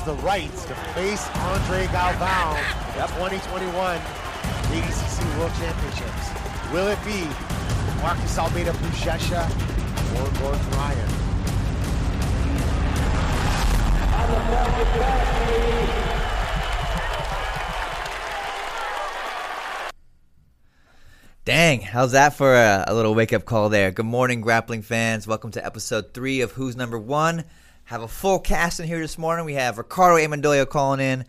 has the rights to face Andre Galvão at 2021 ADCC World Championships. Will it be Marcus Almeida Buchecha or Gordon Ryan? Dang, how's that for a, a little wake up call there? Good morning, grappling fans. Welcome to episode three of Who's Number One. Have a full cast in here this morning. We have Riccardo Amendoya calling in,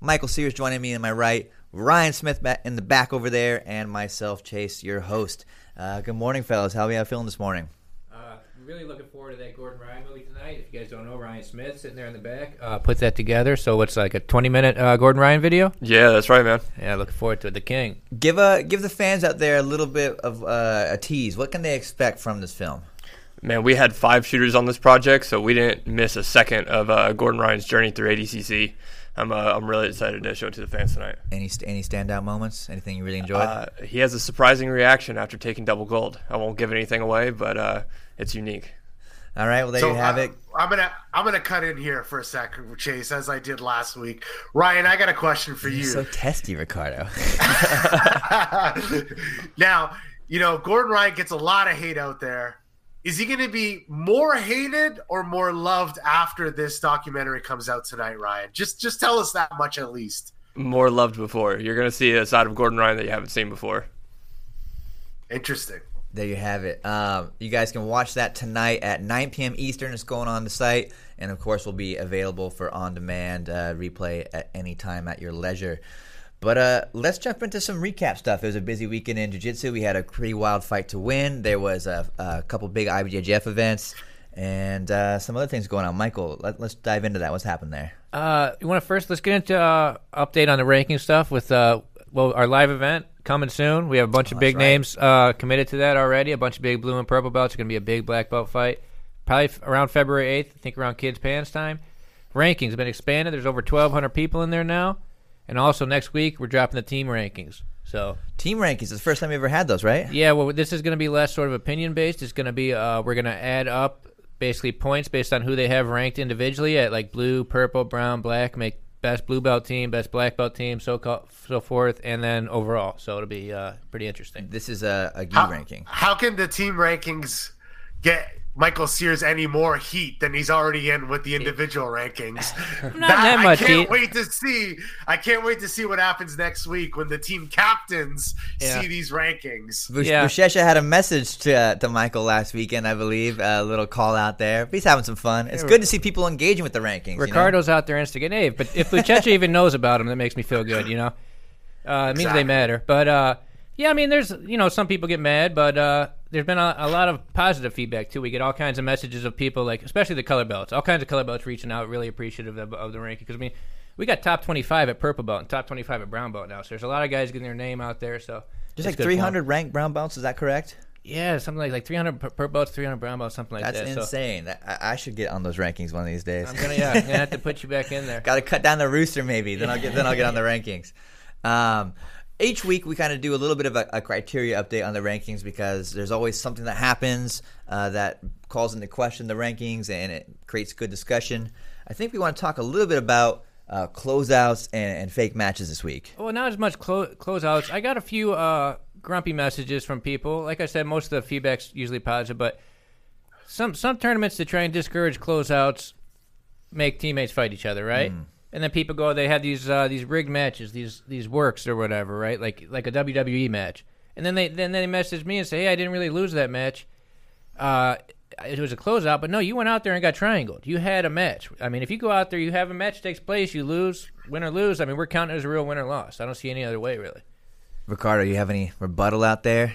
Michael Sears joining me in my right, Ryan Smith in the back over there, and myself, Chase, your host. Uh, good morning, fellas. How are you feeling this morning? Uh, really looking forward to that Gordon Ryan movie tonight. If you guys don't know, Ryan Smith sitting there in the back uh, put that together. So it's like a 20 minute uh, Gordon Ryan video. Yeah, that's right, man. Yeah, looking forward to it. The King. Give a give the fans out there a little bit of uh, a tease. What can they expect from this film? Man, we had five shooters on this project, so we didn't miss a second of uh, Gordon Ryan's journey through ADCC. I'm uh, I'm really excited to show it to the fans tonight. Any any standout moments? Anything you really enjoyed? Uh, he has a surprising reaction after taking double gold. I won't give anything away, but uh, it's unique. All right, well there So, you have uh, it. I'm gonna I'm gonna cut in here for a second, Chase, as I did last week. Ryan, I got a question for You're you. so testy, Riccardo. now, you know, Gordon Ryan gets a lot of hate out there. Is he going to be more hated or more loved after this documentary comes out tonight, Ryan? Just just tell us that much at least. More loved before. You're gonna see a side of Gordon Ryan that you haven't seen before. Interesting. There you have it. Um, you guys can watch that tonight at 9 p.m. Eastern. It's going on the site, and of course, will be available for on-demand uh, replay at any time at your leisure. But uh, let's jump into some recap stuff. It was a busy weekend in jiu-jitsu. We had a pretty wild fight to win. There was a, a couple big IBJJF events and uh, some other things going on. Michael, let, us dive into that. What's happened there? Uh, you want to first? Let's get into uh, update on the ranking stuff with uh, well our live event coming soon. We have a bunch Oh, of big right. names uh, committed to that already. A bunch of big blue and purple belts. It's going to be a big black belt fight. Probably f- around February eighth. I think around kids' pans time. Rankings have been expanded. There's over 1,200 people in there now. And also next week we're dropping the team rankings. So Team rankings. It's the first time we ever had those, right? yeah, well, this is going to be less sort of opinion based. It's going to be uh, we're going to add up basically points based on who they have ranked individually at like blue, purple, brown, black. Make best blue belt team, best black belt team, so co- so forth, and then overall. So it'll be uh, pretty interesting. This is a, a gi How, ranking. how can the team rankings get Michael Sears any more heat than he's already in with the individual rankings? Not that much I can't heat. wait to see. I can't wait to see what happens next week when the team captains Yeah. see these rankings. Bush- Yeah. Buchecha had a message to uh, to Michael last weekend, I believe. A little call out there. He's having some fun. It's good to see people engaging with the rankings. you know? Riccardo's out there instigating. Hey, but if Buchecha even knows about him, that makes me feel good. You know, uh, it means Exactly. they matter. But uh, yeah, I mean, there's you know some people get mad, but uh, there's been a, a lot of positive feedback too. We get all kinds of messages of people like, especially the color belts, all kinds of color belts reaching out, really appreciative of, of the ranking. Because I mean, we got top 25 at purple belt and top 25 at brown belt now. So there's a lot of guys getting their name out there. So There's it's like good for 'em. 300 ranked brown belts. Is that correct? Yeah, something like like 300 purple belts, 300 brown belts, something like That's that. That's insane. That- I, I should get on those rankings one of these days. I'm gonna yeah, I'm gonna have to put you back in there. Got to cut down the rooster, maybe. Then I'll get then I'll get on the rankings. Um, each week we kind of do a little bit of a, a criteria update on the rankings because there's always something that happens uh, that calls into question the rankings and it creates good discussion. I think we want to talk a little bit about uh, closeouts and, and fake matches this week. Well, not as much clo- closeouts. I got a few uh, grumpy messages from people. Like I said, most of the feedback's usually positive, but some some tournaments to try and discourage closeouts make teammates fight each other, right? And then people go, they have these uh, these rigged matches, these these works or whatever, right? Like like a WWE match. And then they then they message me and say, hey, I didn't really lose that match. Uh, it was a closeout, but no, you went out there and got triangled. You had a match. I mean, if you go out there, you have a match takes place, you lose, win or lose. I mean, we're counting it as a real win or loss. I don't see any other way, really. Riccardo, you have any rebuttal out there?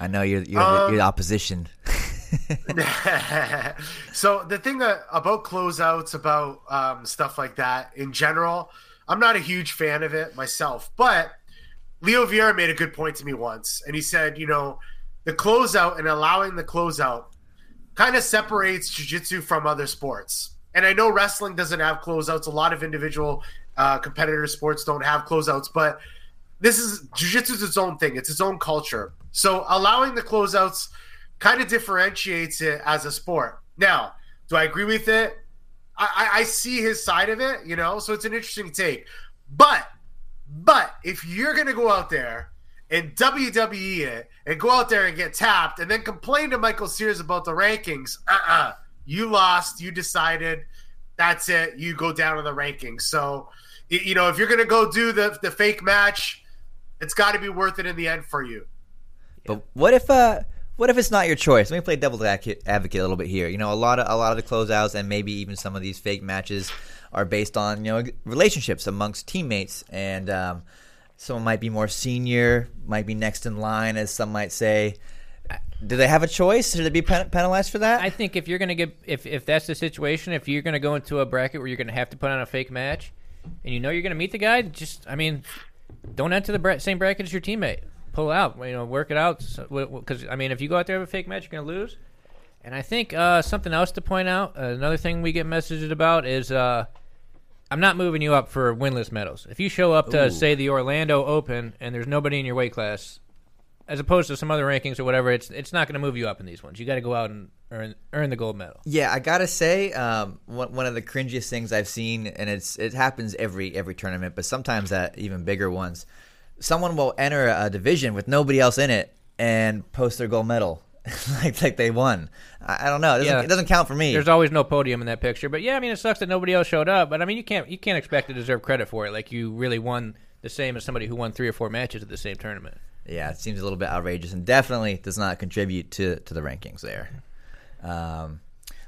I know you're you're, Um, you're the opposition. so the thing that, about closeouts, about um, stuff like that in general, I'm not a huge fan of it myself. But Leo Vieira made a good point to me once, and he said, you know, the closeout and allowing the closeout kind of separates jiu-jitsu from other sports. And I know wrestling doesn't have closeouts. A lot of individual uh, competitor sports don't have closeouts, but this is jiu-jitsu is its own thing. It's its own culture. So allowing the closeouts kind of differentiates it as a sport. Now, do I agree with it? I, I, see his side of it, you know, so it's an interesting take. But but if you're gonna go out there and WWE it and go out there and get tapped and then complain to Michael Sears about the rankings, uh-uh. You lost, you decided that's it, you go down in the rankings. So you know, if you're gonna go do the the fake match, it's gotta be worth it in the end for you. But what if uh what if it's not your choice? Let me play devil's advocate a little bit here. You know, a lot of a lot of the closeouts and maybe even some of these fake matches are based on you know relationships amongst teammates, and um, someone might be more senior, might be next in line, as some might say. Do they have a choice? Should they be pen- penalized for that? I think if you're going to get if if that's the situation, if you're going to go into a bracket where you're going to have to put on a fake match, and you know you're going to meet the guy, just I mean, don't enter the bra- same bracket as your teammate. Pull out, you know, work it out. Because I mean, if you go out there with a fake match, you're going to lose. And I think uh, something else to point out, uh, another thing we get messages about is uh, I'm not moving you up for winless medals. If you show up to Ooh. say the Orlando Open and there's nobody in your weight class, as opposed to some other rankings or whatever, it's it's not going to move you up in these ones. You got to go out and earn earn the gold medal. Yeah, I gotta say, um, one, one of the cringiest things I've seen, and it's it happens every every tournament, but sometimes at even bigger ones, someone will enter a division with nobody else in it and post their gold medal, like like they won. I, I don't know. It doesn't, Yeah. it doesn't count for me. There's always no podium in that picture, but yeah, I mean it sucks that nobody else showed up. But I mean you can't you can't expect to deserve credit for it. Like you really won the same as somebody who won three or four matches at the same tournament. Yeah, it seems a little bit outrageous, and definitely does not contribute to to the rankings there. Um,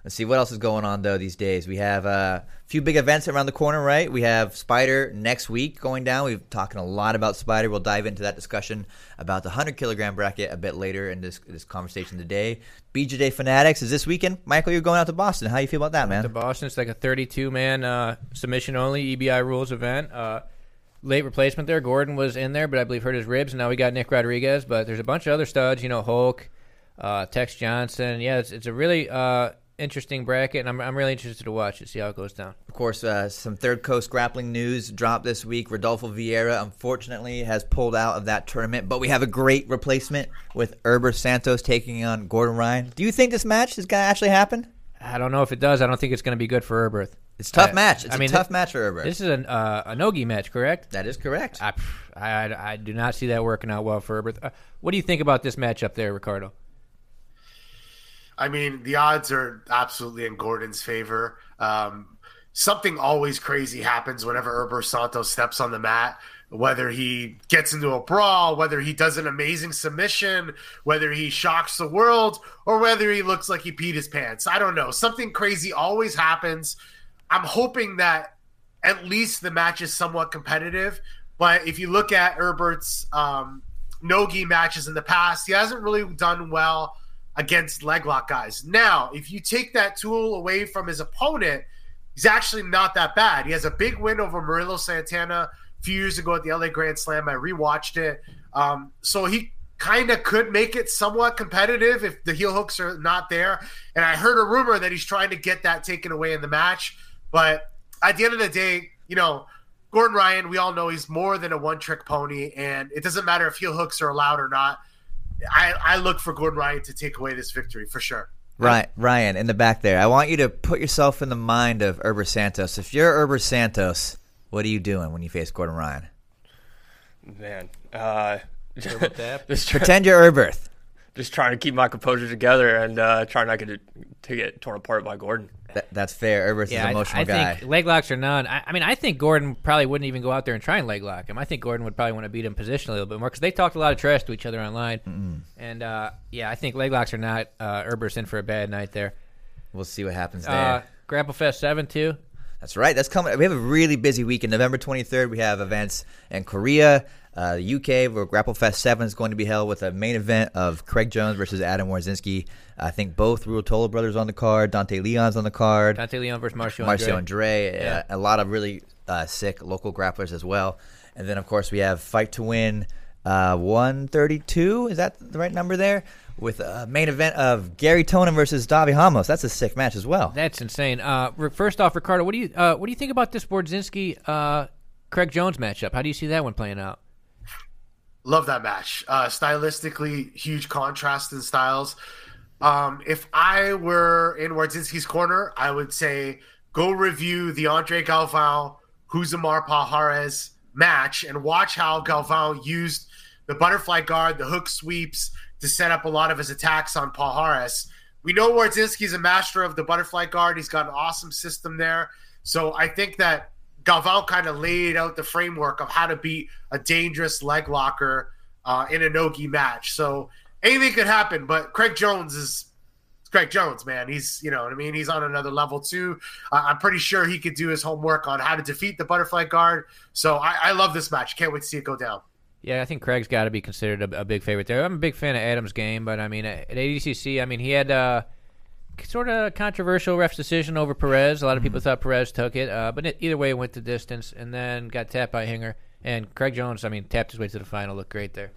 let's see what else is going on though these days. We have uh, a few big events around the corner, right? We have Spyder next week going down. We've talking a lot about Spyder. We'll dive into that discussion about the hundred kilogram bracket a bit later in this this conversation today. BJJ Fanatics is this weekend. Michael, you're going out to Boston. How you feel about that, man? To Boston, it's like a 32 man uh, submission only EBI rules event. Uh, late replacement there. Gordon was in there, but I believe hurt his ribs. And now we got Nick Rodriguez, but there's a bunch of other studs. You know, Hulk, uh, Tex Johnson. Yeah, it's, it's a really uh, interesting bracket, and I'm, I'm really interested to watch it, see how it goes down. Of course, uh, some Third Coast grappling news dropped this week. Rodolfo Vieira, unfortunately, has pulled out of that tournament, but we have a great replacement with Erberth Santos taking on Gordon Ryan. Do you think this match is going to actually happen? I don't know if it does. I don't think it's going to be good for Erberth. It's a tough I- match. It's I a mean, tough thi- match for Erberth. This is an, uh, a nogi match, correct? that is correct. I, I, I do not see that working out well for Erberth. Uh, what do you think about this matchup there, Riccardo? I mean, the odds are absolutely in Gordon's favor. Um, something always crazy happens whenever Erberth Santos steps on the mat. Whether he gets into a brawl, whether he does an amazing submission, whether he shocks the world, or whether he looks like he peed his pants. I don't know. Something crazy always happens. I'm hoping that at least the match is somewhat competitive. But if you look at Erberth's um, no-gi matches in the past, he hasn't really done well against leg lock guys. Now, if you take that tool away from his opponent, he's actually not that bad. He has a big win over Murillo Santana a few years ago at the LA Grand Slam. I rewatched it. Um, so he kind of could make it somewhat competitive if the heel hooks are not there. And I heard a rumor that he's trying to get that taken away in the match. But at the end of the day, you know, Gordon Ryan, we all know he's more than a one trick pony. And it doesn't matter if heel hooks are allowed or not. I, I look for Gordon Ryan to take away this victory for sure. Ryan, Ryan, in the back there, I want you to put yourself in the mind of Erberth Santos. If you're Erberth Santos, what are you doing when you face Gordon Ryan? Man, uh, just, try, Pretend you're Erberth. just trying to keep my composure together and uh, try not get to get torn apart by Gordon. That, that's fair. Erberth's Yeah, an emotional I, guy. think leg locks are none. I, I mean, I think Gordon probably wouldn't even go out there and try and leg lock him. I think Gordon would probably want to beat him positionally a little bit more because they talked a lot of trash to each other online. And uh, yeah, I think leg locks are not. Uh, Erberth's in for a bad night there. We'll see what happens there. Uh, Grapple Fest seven too. That's right. That's coming. We have a really busy weekend. November 23rd, we have events in Korea, uh, the UK, where Grapple Fest 7 is going to be held with a main event of Craig Jones versus Adam Wardzinski. I think both Ruotolo brothers on the card. Dante Leon's on the card. Dante Leon versus Marcio. Marcio Andre. Andre. Yeah. Uh, a lot of really uh, sick local grapplers as well. And then, of course, we have Fight to Win uh, 132. Is that the right number there? With a main event of Gary Tonon versus Davi Ramos. That's a sick match as well. That's insane. Uh, first off, Riccardo, what do you uh, what do you think about this Wardzinski uh, Craig Jones matchup? How do you see that one playing out? Love that match. Uh, stylistically, huge contrast in styles. Um, if I were in Wardzinski's corner, I would say go review the Andre Galvão Rousimar Palhares match and watch how Galvão used the butterfly guard, the hook sweeps to set up a lot of his attacks on Palhares. We know Wardzinski's a master of the butterfly guard. He's got an awesome system there. So I think that Galvão kind of laid out the framework of how to beat a dangerous leg locker uh, in a nogi match. So anything could happen, but Craig Jones is Craig Jones, man. He's, you know what I mean? He's on another level too. Uh, I'm pretty sure he could do his homework on how to defeat the butterfly guard. So I, I love this match. Can't wait to see it go down. Yeah, I think Craig's got to be considered a, a, big favorite there. I'm a big fan of Adams' game, but I mean, at ADCC, I mean, he had uh, sort of controversial ref's decision over Perez. A lot of people mm-hmm. thought Perez took it, uh, but it, either way, it went the distance and then got tapped by Hinger. And Craig Jones, I mean, tapped his way to the final. Looked great there.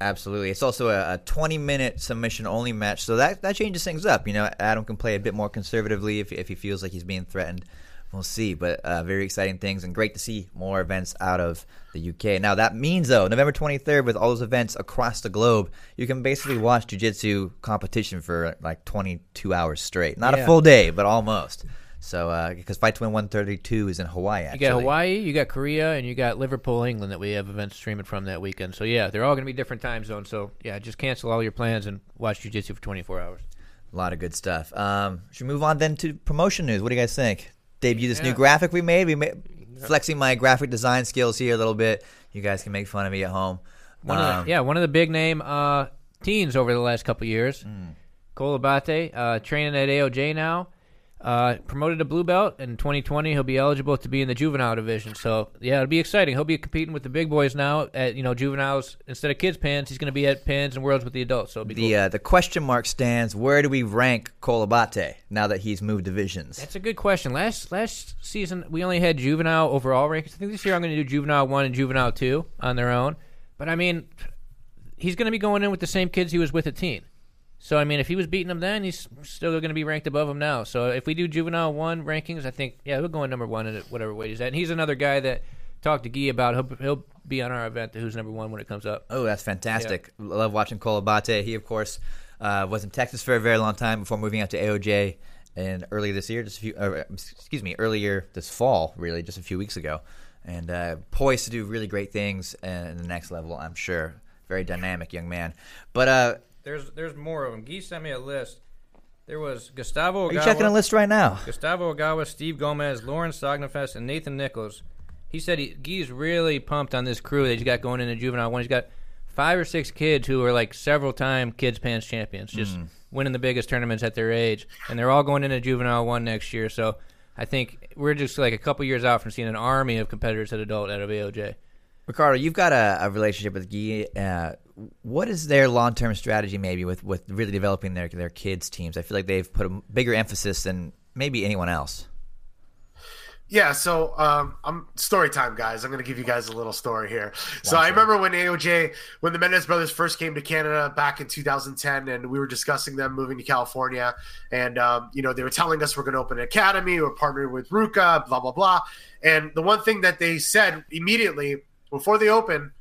Absolutely. It's also a, a 20 minute submission only match, so that, that changes things up. You know, Adam can play a bit more conservatively if, if he feels like he's being threatened. We'll see, but uh, very exciting things and great to see more events out of the UK. Now, that means, though, November 23rd, with all those events across the globe, you can basically watch Jiu Jitsu competition for like 22 hours straight. Not yeah. a full day, but almost. So, uh, because Fight 132 is in Hawaii, actually. You got Hawaii, you got Korea, and you got Liverpool, England that we have events streaming from that weekend. So, yeah, they're all going to be different time zones. So, yeah, just cancel all your plans and watch Jiu Jitsu for 24 hours. A lot of good stuff. Um, should we move on then to promotion news? What do you guys think? Debut this yeah. new graphic we made. We made flexing my graphic design skills here a little bit. You guys can make fun of me at home. One um, of the, yeah, one of the big name uh, teens over the last couple years. Mm. Cole Abate, uh, training at AOJ now. Uh, promoted to blue belt in 2020. He'll be eligible to be in the juvenile division. So yeah, it'll be exciting. He'll be competing with the big boys now at you know juveniles instead of kids pins. He's going to be at pins and worlds with the adults. So the cool. uh, the question mark stands. Where do we rank Cole Abate now that he's moved divisions? That's a good question. Last last season we only had juvenile overall rankings. I think this year I'm going to do juvenile one and juvenile two on their own. But I mean, he's going to be going in with the same kids he was with at teen. So I mean, if he was beating him then, he's still going to be ranked above him now. So if we do juvenile one rankings, I think yeah, he'll go in number one at whatever weight he's at. And he's another guy that talked to Guy about. He'll, he'll be on our event. Who's number one when it comes up? Oh, that's fantastic! Yeah. Love watching Cole Abate. He of course uh, was in Texas for a very long time before moving out to AOJ. And earlier this year, just a few, uh, excuse me, earlier this fall, really, just a few weeks ago, and uh, poised to do really great things in the next level. I'm sure. Very dynamic young man. But uh, there's there's more of them. Gee sent me a list. There was Gustavo. Ogawa, Are you checking a list right now? Gustavo Ogawa, Steve Gomez, Lauren Sognefest, and Nathan Nichols. He said he, Guy's really pumped on this crew that he's got going into juvenile one. He's got five or six kids who are like several time kids pans champions, just mm. winning the biggest tournaments at their age, and they're all going into juvenile one next year. So I think we're just like a couple years out from seeing an army of competitors at adult at of AOJ. Riccardo, you've got a, a relationship with Guy. Uh, what is their long term strategy, maybe with, with really developing their their kids teams? I feel like they've put a bigger emphasis than maybe anyone else. Yeah, so um, I'm story time, guys. I'm going to give you guys a little story here. So I remember when AOJ, when the Mendes brothers first came to Canada back in 2010, and we were discussing them moving to California, and um, you know they were telling us we're going to open an academy, we're partnering with RVCA, blah blah blah. And the one thing that they said immediately before they open,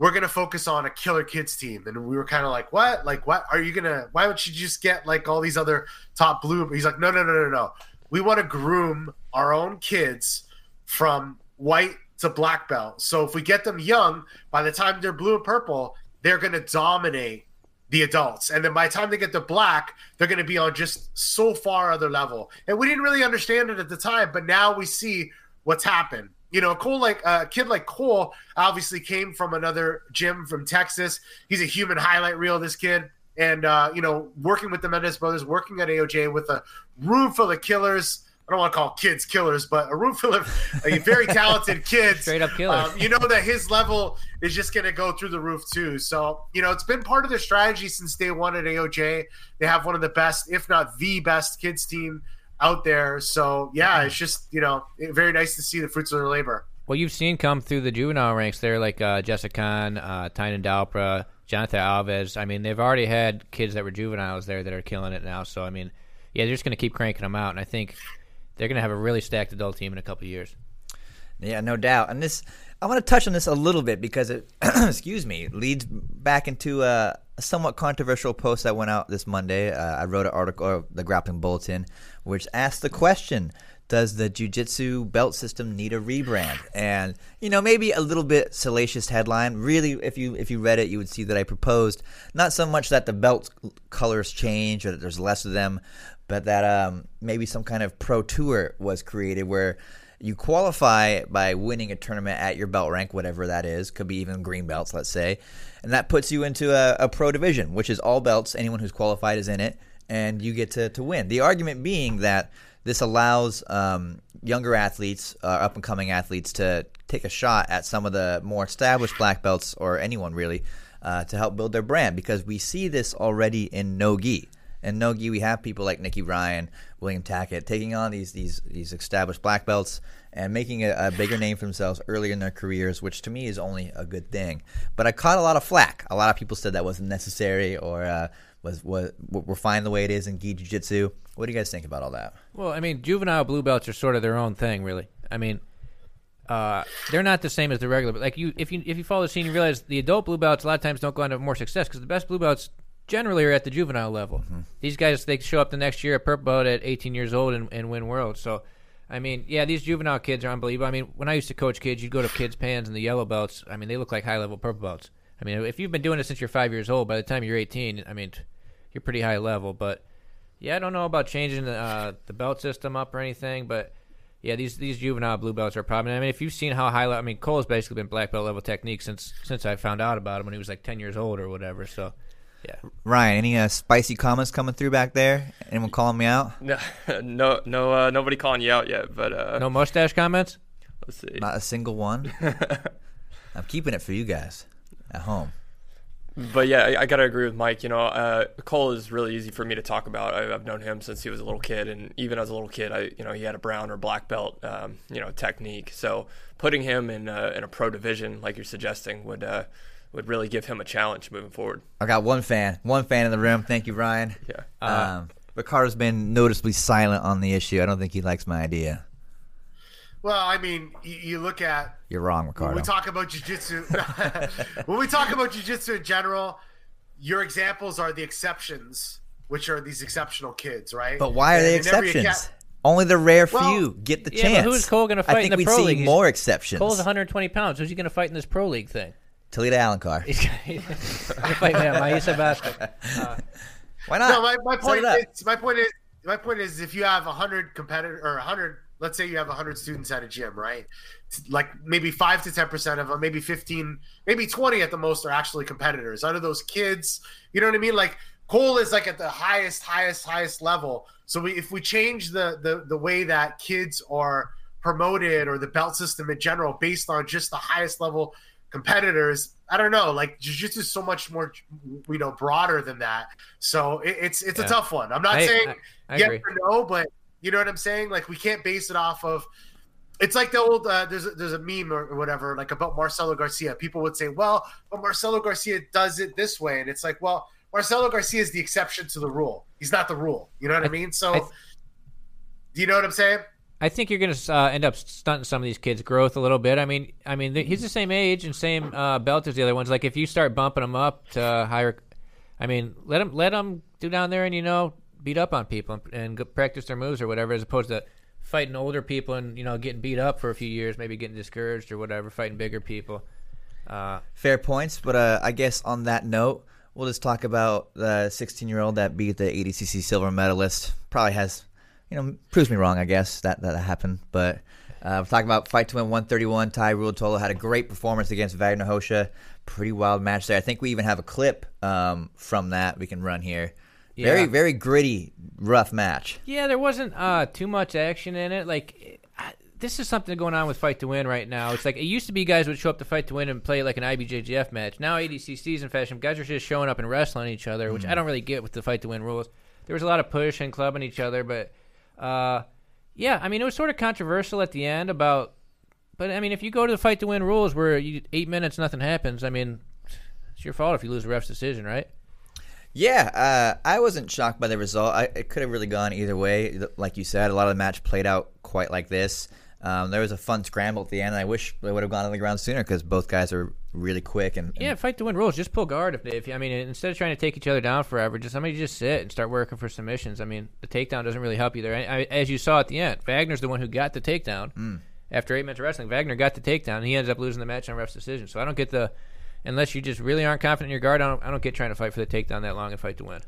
we're gonna focus on a killer kids team. And we were kind of like, what? Like, what are you gonna? Why don't you just get like all these other top blue? He's like, no, no, no, no, no. We want to groom our own kids from white to black belt. So if we get them young, by the time they're blue and purple, they're gonna dominate the adults. And then by the time they get to black, they're to be on just so far other level. And we didn't really understand it at the time, but now we see what's happened. You know, Cole like a uh, kid like Cole obviously came from another gym from Texas. He's a human highlight reel. This kid, and uh, you know, working with the Mendes brothers, working at AOJ with a room full of killers. I don't want to call kids killers, but a room full of very talented kids. Straight up killers. Um, you know that his level is just going to go through the roof too. So you know, it's been part of their strategy since day one at AOJ. They have one of the best, if not the best, kids team out there. So yeah, it's just you know very nice to see the fruits of their labor. Well, you've seen come through the juvenile ranks there, like uh, Jessica Khan, uh, Tainan Dalpra, Jonathan Alves. I mean, they've already had kids that were juveniles there that are killing it now. So I mean, yeah, they're just going to keep cranking them out, and I think they're going to have a really stacked adult team in a couple years. Yeah, no doubt. And this, I want to touch on this a little bit because it, excuse me, leads back into a, somewhat controversial post that went out this Monday. Uh, I wrote an article, or the Grappling Bulletin, which asked the question: Does the jiu-jitsu belt system need a rebrand? And you know, maybe a little bit salacious headline. Really, if you if you read it, you would see that I proposed not so much that the belt colors change or that there's less of them, but that um, maybe some kind of pro tour was created where you qualify by winning a tournament at your belt rank, whatever that is. Could be even green belts, let's say. And that puts you into a, a pro division, which is all belts. Anyone who's qualified is in it, and you get to, to win. The argument being that this allows um, younger athletes, uh, up and coming athletes, to take a shot at some of the more established black belts, or anyone really, uh, to help build their brand. Because we see this already in no gi. In no gi, we have people like Nicky Ryan, William Tackett taking on these these these established black belts and making a, a, bigger name for themselves earlier in their careers, which to me is only a good thing. But I caught a lot of flack. A lot of people said that wasn't necessary or uh, was was we're fine the way it is in gi jiu-jitsu. What do you guys think about all that? Well, I mean, juvenile blue belts are sort of their own thing, really. I mean, uh, they're not the same as the regular. But like you, if you if you follow the scene, you realize the adult blue belts a lot of times don't go on to more success because the best blue belts generally are at the juvenile level. Mm-hmm. These guys they show up the next year at purple belt at 18 years old and, and win worlds. So, I mean, yeah, these juvenile kids are unbelievable. I mean, when I used to coach kids, you'd go to kids' pans and the yellow belts. I mean, they look like high level purple belts. I mean, if you've been doing it since you're five years old, by the time you're 18, I mean, you're pretty high level. But yeah, I don't know about changing the uh, the belt system up or anything, but. Yeah, these these juvenile blue belts are a problem. I mean, if you've seen how high, level, I mean, Cole has basically been black belt level technique since since I found out about him when he was like ten years old or whatever. So, yeah. Ryan, any uh, spicy comments coming through back there? Anyone calling me out? No, no, no, uh, nobody calling you out yet. But uh, no mustache comments. Let's see. Not a single one. I'm keeping it for you guys at home. But yeah, I, I gotta agree with Mike. You know, uh, Cole is really easy for me to talk about. I, have known him since he was a little kid, and even as a little kid, I you know he had a brown or black belt, um, you know, technique. So putting him in a, in a pro division like you're suggesting would uh, would really give him a challenge moving forward. I got one fan, one fan in the room. Thank you, Ryan. Yeah. Um, Riccardo's been noticeably silent on the issue. I don't think he likes my idea. Well, I mean, you, you look at you're wrong, Riccardo. When we talk about jujitsu, when we talk about jujitsu in general, your examples are the exceptions, which are these exceptional kids, right? But why are they exceptions? Only the rare few well, get the yeah, chance. Who's Cole going to fight I think in the we'd pro see league? more exceptions. Cole's 120 pounds. Who's he going to fight in this pro league thing? Toledo Alencar. He's going to Maisa Basket. Uh, Why not? No, my, my point is my point is my point is if you have hundred competitor or hundred, let's say you have hundred students at a gym, right? Like maybe five to ten percent of them, maybe fifteen, maybe twenty at the most are actually competitors. Out of those kids, you know what I mean? Like Cole is like at the highest, highest, highest level. So we, if we change the the the way that kids are promoted or the belt system in general based on just the highest level competitors i don't know like jiu-jitsu is so much more you know broader than that so it, it's it's Yeah. a tough one i'm not I- saying I- I yes agree. or no but you know what i'm saying like we can't base it off of it's like the old uh, there's a, there's a meme or whatever like about Marcelo Garcia. People would say, "Well, but Marcelo Garcia does it this way," and it's like, well, Marcelo Garcia is the exception to the rule. He's not the rule. You know what I- mean? So, do you know what I'm saying? I think you're going to uh, end up stunting some of these kids' growth a little bit. I mean, I mean, he's the same age and same uh, belt as the other ones. Like if you start bumping them up to higher, I mean, let them let them do down there and you know beat up on people and, and practice their moves or whatever, as opposed to fighting older people and you know getting beat up for a few years, maybe getting discouraged or whatever, fighting bigger people. Uh, Fair points, but uh, I guess on that note, we'll just talk about the 16 year old that beat the ADCC silver medalist. Probably has, you know, proves me wrong, I guess, that that happened. But uh, we're talking about fight to win 131. Ty Ruotolo had a great performance against Wagner Rocha. Pretty wild match there. I think we even have a clip um, from that we can run here. Very, Yeah. very gritty, rough match. Yeah, there wasn't uh, too much action in it. Like, I, this is something going on with Fight to Win right now. It's like it used to be guys would show up to Fight to Win and play like an IBJJF match. Now ADCC's in fashion. Guys are just showing up and wrestling each other, which I don't really get with the Fight to Win rules. There was a lot of push and clubbing each other, but uh, yeah, I mean it was sort of controversial at the end about. But I mean, if you go to the Fight to Win rules where you, eight minutes nothing happens, I mean, it's your fault if you lose the ref's decision, right? Yeah, uh, I wasn't shocked by the result. I, it could have really gone either way. Like you said, a lot of the match played out quite like this. Um, there was a fun scramble at the end. and I wish they would have gone on the ground sooner because both guys are really quick and, and Yeah, fight to win rules. Just pull guard if, if I mean instead of trying to take each other down forever, just somebody just sit and start working for submissions. I mean, the takedown doesn't really help you there. I, I, as you saw at the end, Wagner's the one who got the takedown Mm. after eight minutes of wrestling. Wagner got the takedown. and He ends up losing the match on ref's decision. So I don't get the unless you just really aren't confident in your guard. I don't, I don't get trying to fight for the takedown that long and fight to win.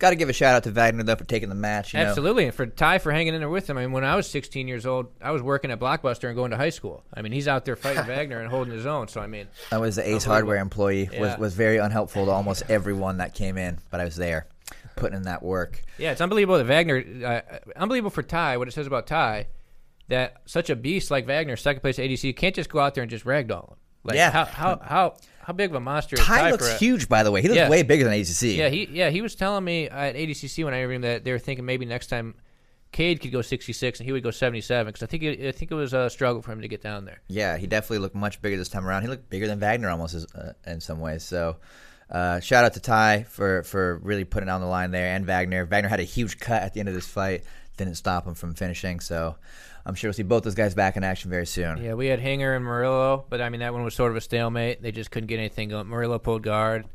Got to give a shout out to Wagner though for taking the match. You know? Absolutely, and for Ty for hanging in there with him. I mean, when I was 16 years old, I was working at Blockbuster and going to high school. I mean, he's out there fighting Wagner and holding his own. So I mean, I was the Ace Hardware employee. was Yeah. was very unhelpful to almost everyone that came in, but I was there, putting in that work. Yeah, it's unbelievable that Wagner, uh, unbelievable for Ty. What it says about Ty, that such a beast like Wagner, second place ADC, you can't just go out there and just ragdoll him. Like, Yeah. how how how how big of a monster is Ty Ty looks huge, by the way. He looks Yeah. way bigger than ACC. Yeah, he yeah he was telling me at ADCC when I interviewed him that they were thinking maybe next time. Kade could go 66 and he would go 77 because I think it, I think it was a struggle for him to get down there. Yeah, he definitely looked much bigger this time around. He looked bigger than Wagner almost as- uh, in some ways. So, uh, shout out to Ty for for really putting on the line there, and Wagner. Wagner had a huge cut at the end of this fight, didn't stop him from finishing. So, I'm sure we'll see both those guys back in action very soon. Yeah, we had Hanger and Murillo, but I mean that one was sort of a stalemate. They just couldn't get anything going. Murillo pulled guard.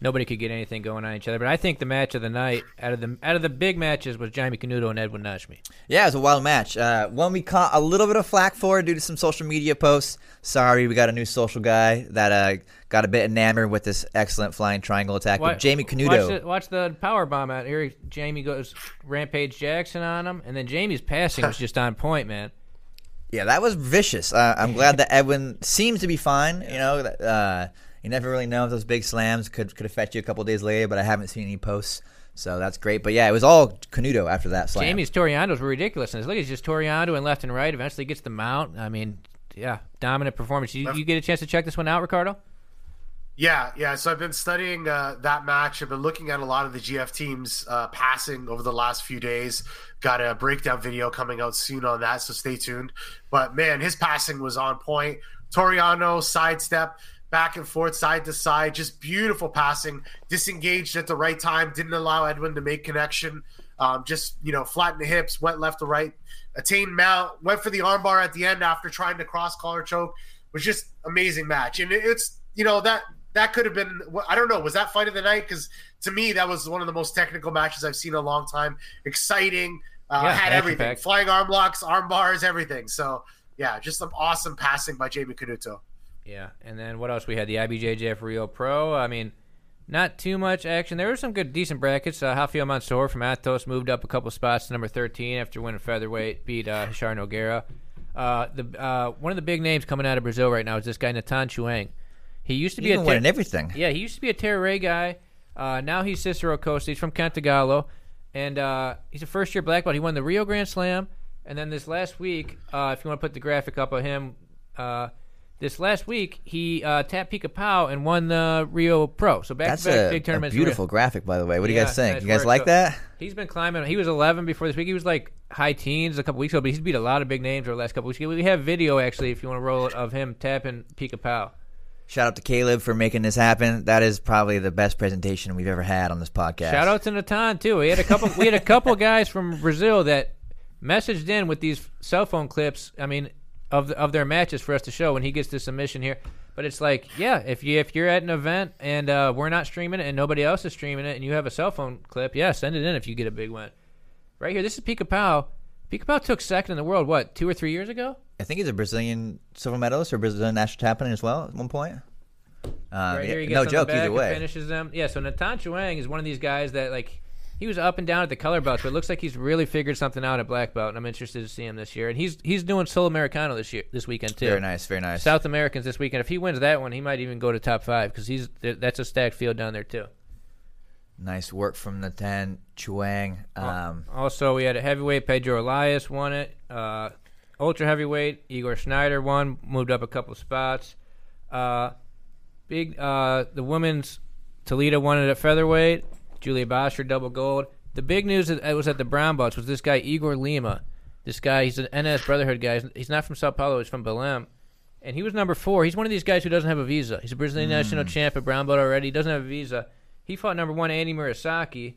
Nobody could get anything going on each other. But I think the match of the night, out of the out of the big matches, was Jaime Canuto and Edwin Najmi. Yeah, it was a wild match. Uh, one we caught a little bit of flack for due to some social media posts. Sorry, we got a new social guy that uh, got a bit enamored with this excellent flying triangle attack with Jaime Canuto. Watch the, watch the power bomb out here. Jaime goes Rampage Jackson on him, and then Jaime's passing was just on point, man. Yeah, that was vicious. Uh, I'm glad that Edwin seems to be fine. You know, uh, you never really know if those big slams could could affect you a couple days later, but I haven't seen any posts, so that's great. But yeah, it was all Canuto after that slam. Jamie's toreandos were ridiculous. And look, it's just toreando and left and right. Eventually gets the mount. I mean, yeah, dominant performance. You, you get a chance to check this one out, Riccardo? Yeah, yeah. So I've been studying uh, that match. I've been looking at a lot of the GF teams uh, passing over the last few days. Got a breakdown video coming out soon on that, so stay tuned. But man, his passing was on point. Toriano sidestep, back and forth, side to side, just beautiful passing. Disengaged at the right time, didn't allow Edwin to make connection. Um, just you know, flattened the hips, went left to right, attained mount, went for the armbar at the end after trying to cross collar choke. Was just amazing match, and it's you know that that could have been I don't know was that fight of the night because to me that was one of the most technical matches I've seen in a long time. Exciting, uh, Yeah, had everything, flying arm locks, arm bars, everything. So yeah, just some awesome passing by Jaime Canuto. Yeah, and then what else? We had the IBJJF Rio Pro. I mean, not too much action. There were some good, decent brackets. Uh, Rafael Mansour from Athos moved up a couple spots to number 13 after winning featherweight, beat uh, Hishar Noguera. Uh, the uh, one of the big names coming out of Brazil right now is this guy Natan Chueng. He used to be He's a ter- winning everything. yeah, he used to be a Terray guy. Uh, now he's Cicero Costa. He's from Cantagalo, and uh, he's a first year black belt. He won the Rio Grand Slam, and then this last week, uh, if you want to put the graphic up of him, uh, this last week he uh, tapped Pica Pau and won the Rio Pro. So back That's to back a, big tournaments. beautiful graphic, by the way. What do you Yeah, guys think? nice you guys work. like So- that? He's been climbing. He was 11 before this week. He was like high teens a couple weeks ago, but he's beat a lot of big names over the last couple weeks. We have video actually, if you want to roll it, of him tapping Pica Pau. Shout out to Caleb for making this happen. That is probably the best presentation we've ever had on this podcast. Shout out to Natan too. We had a couple. we had a couple guys from Brazil that messaged in with these cell phone clips. I mean, of the, of their matches for us to show when he gets the submission here. But it's like, yeah, if you if you're at an event and uh, we're not streaming it and nobody else is streaming it, and you have a cell phone clip, yeah, send it in if you get a big win. Right here, this is Pica Pau. Pica Pau took second in the world. What two or three years ago? I think he's a Brazilian silver medalist or Brazilian national champion as well at one point. Um, right here, he gets no joke either way. Finishes them. Yeah. So Natan Chueng is one of these guys that like he was up and down at the color belts, but it looks like he's really figured something out at black belt, and I'm interested to see him this year. And he's he's doing Sul Americano this year, this weekend too. Very nice, very nice. South Americans this weekend. If he wins that one, he might even go to top five because he's that's a stacked field down there too. Nice work from Natan Chueng. Um, Also, we had a heavyweight. Pedro Elias won it. Uh, ultra heavyweight. Igor Schneider won. Moved up a couple spots. Uh, big. Uh, the women's Toledo won it at featherweight. Julia Bosher double gold. The big news that was at the brown belts was this guy Igor Lima. This guy, he's an NS Brotherhood guy. He's not from Sao Paulo. He's from Belém. And he was number four. He's one of these guys who doesn't have a visa. He's a Brazilian national champ at brown belt already. He doesn't have a visa. He fought number one Andy Murasaki,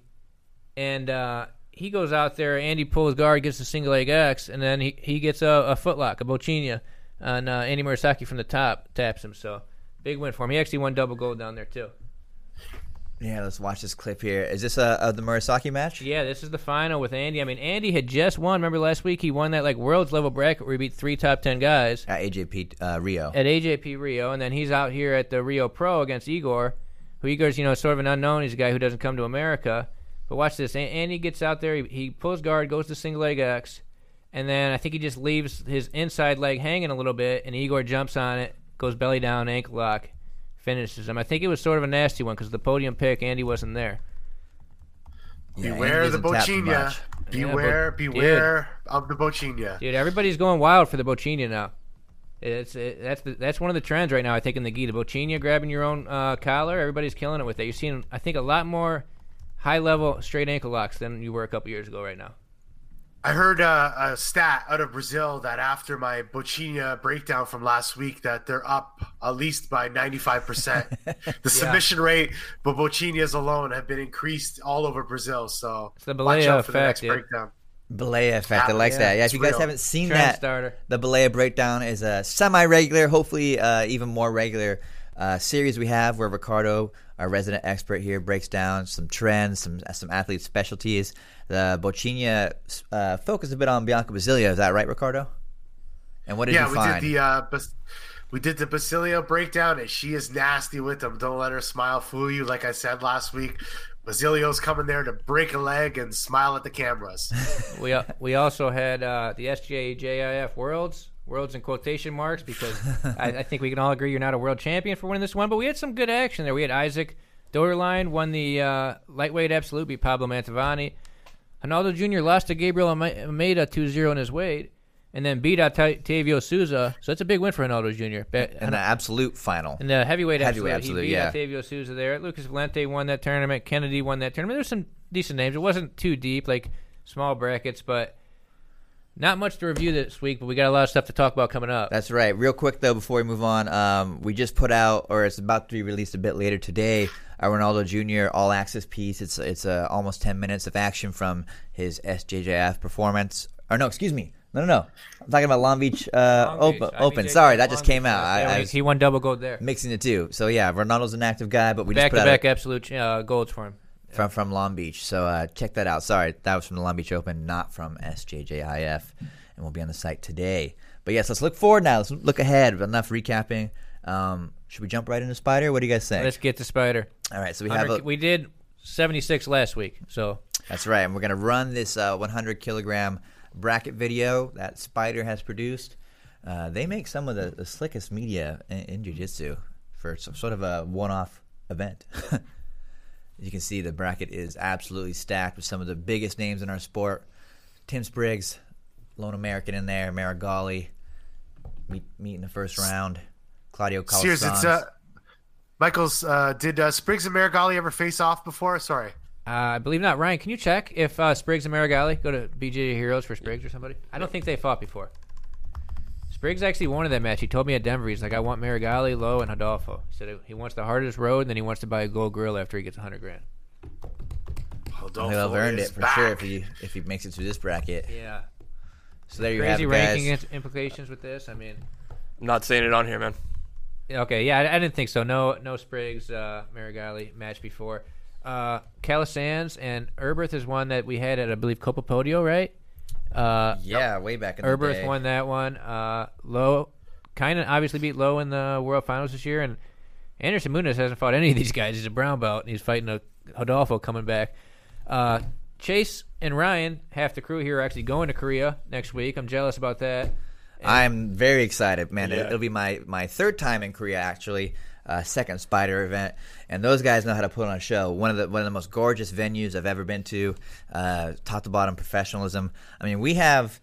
and uh, he goes out there. Andy pulls guard, gets a single leg X, and then he, he gets a, a footlock, a Bochinia, and uh, Andy Murasaki from the top taps him. So big win for him. He actually won double gold down there too. Yeah, let's watch this clip here. Is this uh, uh, the Murasaki match? Yeah, this is the final with Andy. I mean, Andy had just won. Remember last week he won that like world's level bracket where he beat three top ten guys At AJP uh, Rio. at AJP Rio, and then he's out here at the Rio Pro against Igor, who Igor's you know sort of an unknown. He's a guy who doesn't come to America. But watch this. A- Andy gets out there. He, he pulls guard, goes to single leg X, and then I think he just leaves his inside leg hanging a little bit, and Igor jumps on it, goes belly down, ankle lock, finishes him. I think it was sort of a nasty one because the podium pick, Andy wasn't there. Yeah, beware Andy the doesn't tap too Beware, but- beware of the Bochinia. Dude, everybody's going wild for the Bochinia now. It's it, that's the, that's one of the trends right now. I think in the gi, the Bochinia grabbing your own uh, collar. Everybody's killing it with it. You're seeing, I think, a lot more high level straight ankle locks than you were a couple years ago. Right now. I heard uh, a stat out of Brazil that after my Bochinia breakdown from last week, that they're up at least by 95%. the submission rate, but Bochinias alone have been increased all over Brazil. So It's the watch Balea out for the effect, next dude. breakdown. Balea effect. I like yeah, that. Yeah, if you guys real. haven't seen Trend that, starter. the Balea breakdown is a semi-regular, hopefully uh, even more regular uh, series we have where Riccardo, our resident expert here, breaks down some trends, some some athlete specialties. The Bochinia uh, focused a bit on Bianca Basilio. Is that right, Riccardo? And what did yeah, you we did the uh, Bas- we did the Basilio breakdown, and she is nasty with them. Don't let her smile fool you. Like I said last week, Basilio's coming there to break a leg and smile at the cameras. We uh, we also had uh, the SJJIF Worlds. Worlds in quotation marks because I, I think we can all agree you're not a world champion for winning this one. But we had some good action there. We had Isaac Doederlein won the uh, lightweight absolute, beat Pablo Mantovani. Ronaldo Jr. lost to Gabriel Almeida 2-0 in his weight, and then beat Octavio Souza. So that's a big win for Ronaldo Jr. Be- in the absolute final. in the heavyweight, Heavyweight absolute, absolute, he beat yeah. Octavio Souza there. Lucas Valente won that tournament. Kennedy won that tournament. There's some decent names. It wasn't too deep, like small brackets, but not much to review this week. But we got a lot of stuff to talk about coming up. That's right. Real quick though, before we move on, um, we just put out, or it's about to be released a bit later today, our Ronaldo Jr. All Access piece. It's it's uh, almost ten minutes of action from his SJJF performance. Or no, excuse me, no, no, no. I'm talking about Long Beach uh, Long Beach, Open. Open. Sorry, that Long just came Beach, out. I, I he- was he won double gold there. mixing the two. So yeah, Ronaldo's an active guy, but we Back just to put out back a, absolute uh, golds for him. from from Long Beach. So uh, check that out. Sorry, that was from the Long Beach Open, not from SJJIF, and we'll be on the site today. But yes, let's look forward now. Let's look ahead. Enough recapping. Um, should we jump right into Spyder? What do you guys think? Let's get to Spyder. All right, so we have a, we did 76 last week, so that's right, and we're gonna run this uh, 100 kilogram bracket video that Spyder has produced. Uh, they make some of the, the slickest media in, in jiu-jitsu for some sort of a one-off event. you can see the bracket is absolutely stacked with some of the biggest names in our sport. Tim Spriggs, lone American in there, Meregali, meet, meet in the first round. Claudio Sears, it's uh, Michael's. Uh, did uh, Spriggs and Meregali ever face off before? Sorry. uh, I believe not. Ryan, can you check if uh, Spriggs and Meregali go to BJ Heroes for Spriggs or somebody? I don't think they fought before. Spriggs actually wanted that match. He told me at Denver, he's like, I want Meregali, Lo, and Adolfo. He said he wants the hardest road, and then he wants to buy a gold grill after he gets 100 grand. Adolfo He'll have earned it for back. sure if he if he makes it through this bracket. Yeah. So there you have it, ranking guys. im- implications with this. I mean, I'm not saying it on here, man. Okay, yeah, I, I didn't think so. No, no Spriggs, uh, Meregali match before. Uh, Calasans and Erberth is one that we had at, I believe, Copa Podio, right? Uh, Yeah, way back in the Erberth day. won that one. Uh, Lowe kind of obviously beat Lo in the World Finals this year, and Anderson Muniz hasn't fought any of these guys. He's a brown belt, and he's fighting a Adolfo coming back. Uh, Chase and Ryan, half the crew here, are actually going to Korea next week. I'm jealous about that. I'm very excited, man. Yeah. It'll be my, my third time in Korea, actually. Uh, second Spyder event, and those guys know how to put on a show. One of the one of the most gorgeous venues I've ever been to, uh, top to bottom professionalism. I mean, we have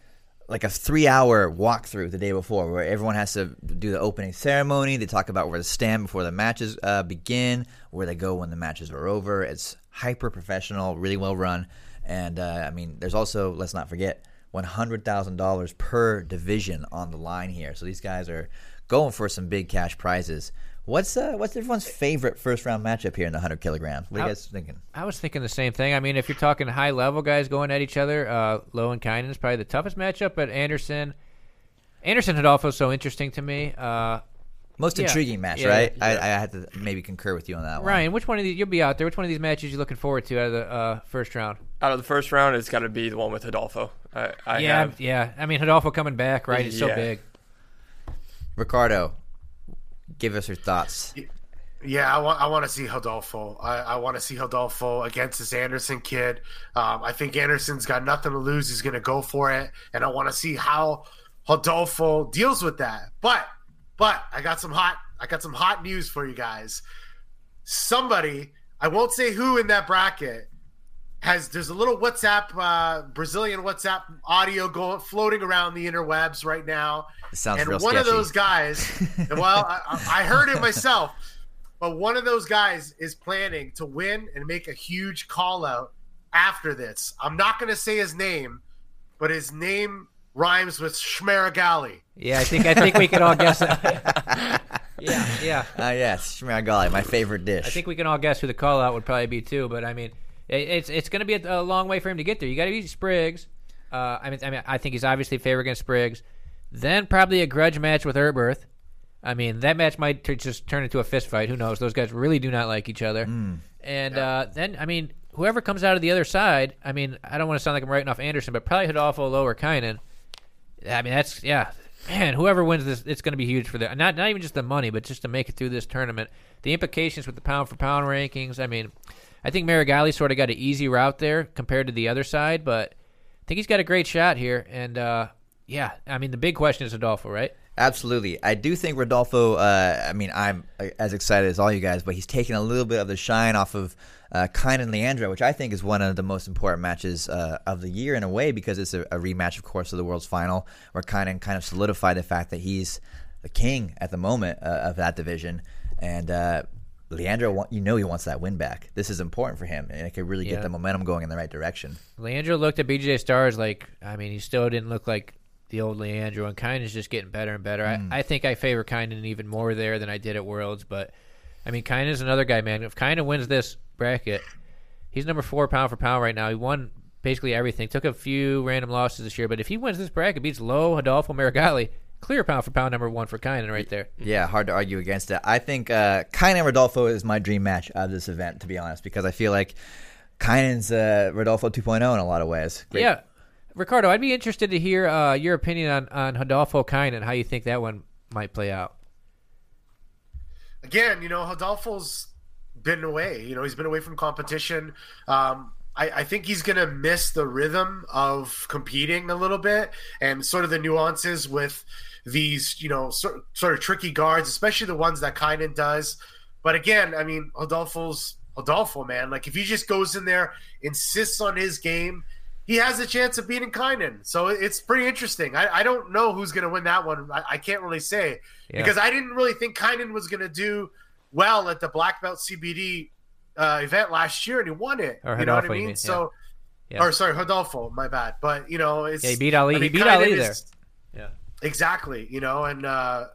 like a three hour walkthrough the day before where everyone has to do the opening ceremony. They talk about where to stand before the matches uh, begin, where they go when the matches are over. It's hyper professional, really well run. And uh, I mean, there's also, let's not forget, $100,000 per division on the line here. So these guys are going for some big cash prizes What's uh, what's everyone's favorite first round matchup here in the hundred kilograms? What are you guys thinking? I was thinking the same thing. I mean, if you're talking high level guys going at each other, uh, Lo and Kaynan is probably the toughest matchup. But Anderson, Anderson Hidalgo is so interesting to me. Uh, Most Yeah. intriguing match, Yeah, right? yeah. I, I had to maybe concur with you on that one. Ryan, which one of these you'll be out there? Which one of these matches you looking forward to out of the uh, first round? Out of the first round, it's got to be the one with Hidalgo. I, I yeah, have yeah. I mean, Hidalgo coming back, right? He's so big. Riccardo, give us your thoughts. Yeah, I want I want to see Hodolfo. I, I want to see Hodolfo against this Anderson kid. Um, I think Anderson's got nothing to lose. He's going to go for it, and I want to see how Hodolfo deals with that. But but I got some hot I got some hot news for you guys. Somebody I won't say who in that bracket has there's a little WhatsApp uh, Brazilian WhatsApp audio going floating around the interwebs right now It sounds and real one sketchy. of those guys well I, I heard it myself but one of those guys is planning to win and make a huge call out after this i'm not going to say his name but his name rhymes with Schmerigali. Yeah, I think I think we can all guess that. yeah, yeah. Ah, yes, shmiragali, my favorite dish. I think we can all guess who the call out would probably be too. But I mean, it, it's it's going to be a, a long way for him to get there. You got to beat Spriggs. Uh, I mean, I mean, I think he's obviously favored against Spriggs. Then probably a grudge match with Erberth. I mean, that match might t- just turn into a fist fight. Who knows? Those guys really do not like each other. And uh, then, I mean, whoever comes out of the other side. I mean, I don't want to sound like I'm writing off Anderson, but probably Hidalgo, Lo, or Kaynan. I mean, that's yeah, man. Whoever wins this, it's going to be huge for them. Not not even just the money, but just to make it through this tournament. The implications with the pound for pound rankings. I mean, I think Meregali sort of got an easy route there compared to the other side, but I think he's got a great shot here. And uh, yeah, I mean, the big question is Adolfo, right? Absolutely. I do think Rodolfo, uh, I mean, I'm uh, as excited as all you guys, but he's taking a little bit of the shine off of uh, Kine and Leandro, which I think is one of the most important matches uh, of the year in a way because it's a, a rematch, of course, of the World's Final, where Kine kind of solidified the fact that he's the king at the moment uh, of that division. And uh, Leandro, you know he wants that win back. This is important for him, and it could really Yeah. get the momentum going in the right direction. Leandro looked at BJ Stars like, I mean, he still didn't look like the old Leandro, and Kine is just getting better and better. I, I think I favor Kaynan even more there than I did at Worlds, but I mean, Kaynan is another guy, man. If Kaynan wins this bracket, he's number four pound for pound right now. He won basically everything. Took a few random losses this year, but if he wins this bracket, beats Lo, Adolfo, Meregali, clear pound for pound number one for Kaynan right there. Yeah, hard to argue against it. I think uh, Kaynan Rodolfo is my dream match of this event, to be honest, because I feel like Kaynan's uh, Rodolfo 2.0 in a lot of ways. Great- Yeah, Riccardo, I'd be interested to hear uh, your opinion on on Adolfo Kaynan, how you think that one might play out. again, you know, Hodolfo's been away. You know, he's been away from competition. Um, I, I think he's going to miss the rhythm of competing a little bit and sort of the nuances with these, you know, sort, sort of tricky guards, especially the ones that Kaynan does. But again, I mean, Hodolfo's Hodolfo, man. Like if he just goes in there, insists on his game, he has a chance of beating Kaynan. So it's pretty interesting. I, I don't know who's going to win that one. I, I can't really say Yeah. because I didn't really think Kaynan was going to do well at the black belt CBD uh, event last year, and he won it. Or you know what I mean? mean, So, Yeah. or sorry, Rodolfo. My bad. But you know, it's Yeah, he beat Ali. I He beat Ali is- there. Yeah. Exactly. You know, and uh,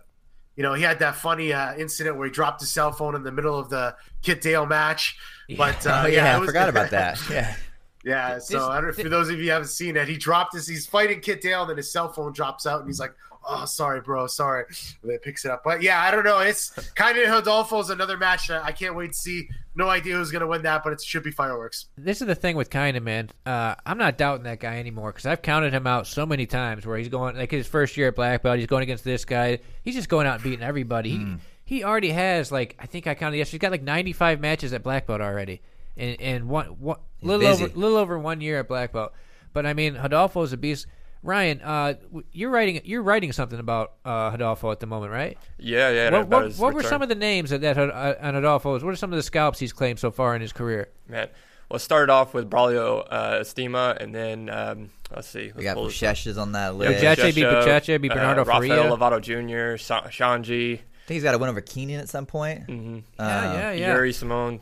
you know he had that funny uh, incident where he dropped his cell phone in the middle of the Kit Dale match. But uh, Oh, yeah, it I forgot about that. Yeah. Yeah, so This- I don't know if for those of you who haven't seen it, he dropped his. He's fighting Kit Dale, and then his cell phone drops out, and he's like, "Oh, sorry, bro, sorry." And then picks it up, but yeah, I don't know. It's kind of Rodolfo is another match that I can't wait to see. No idea who's gonna win that, but it should be fireworks. This is the thing with Kaynan, man. Uh, I'm not doubting that guy anymore because I've counted him out so many times where he's going like his first year at black belt, he's going against this guy. He's just going out and beating everybody. Hmm. He, he already has like I think I counted yesterday. He's got like 95 matches at black belt already, and and one, one little busy. over little over one year at black belt. But I mean, Hodolfo's a beast. Ryan, uh, you're writing you're writing something about uh, Hodolfo at the moment, right? Yeah, yeah. What, what, what were some of the names that that uh, on Hodolfo's? What are some of the scalps he's claimed so far in his career? Man, well, it started off with Braulio uh, Estima, and then um, let's see. We got pull this Buchecha is on that list. Jet- I Pacheco beat Pacheco, beat Bernardo uh, Rafael Faria. Lovato Jr., Sa- Shanji, think he's got to win over Keenan at some point. mm-hmm. Uh, yeah, yeah, yeah. Yuri Simões.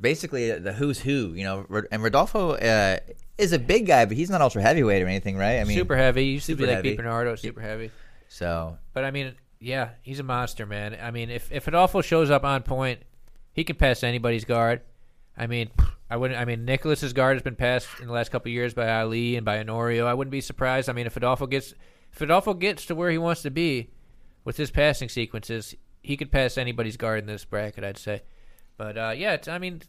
Basically, the who's who, you know. And Rodolfo uh, is a big guy, but he's not ultra heavyweight or anything, right? I mean, super heavy. Used to be like heavy. Pete Bernardo, super heavy. So But I mean, Yeah, he's a monster, man. I mean, if if Adolfo shows up on point, he can pass anybody's guard. I mean, I wouldn't. I mean, Nicholas's guard has been passed in the last couple of years by Ali and by Honorio. I wouldn't be surprised. I mean, if Adolfo gets if Adolfo gets to where he wants to be with his passing sequences, he could pass anybody's guard in this bracket. I'd say. But uh, yeah, it's, I mean,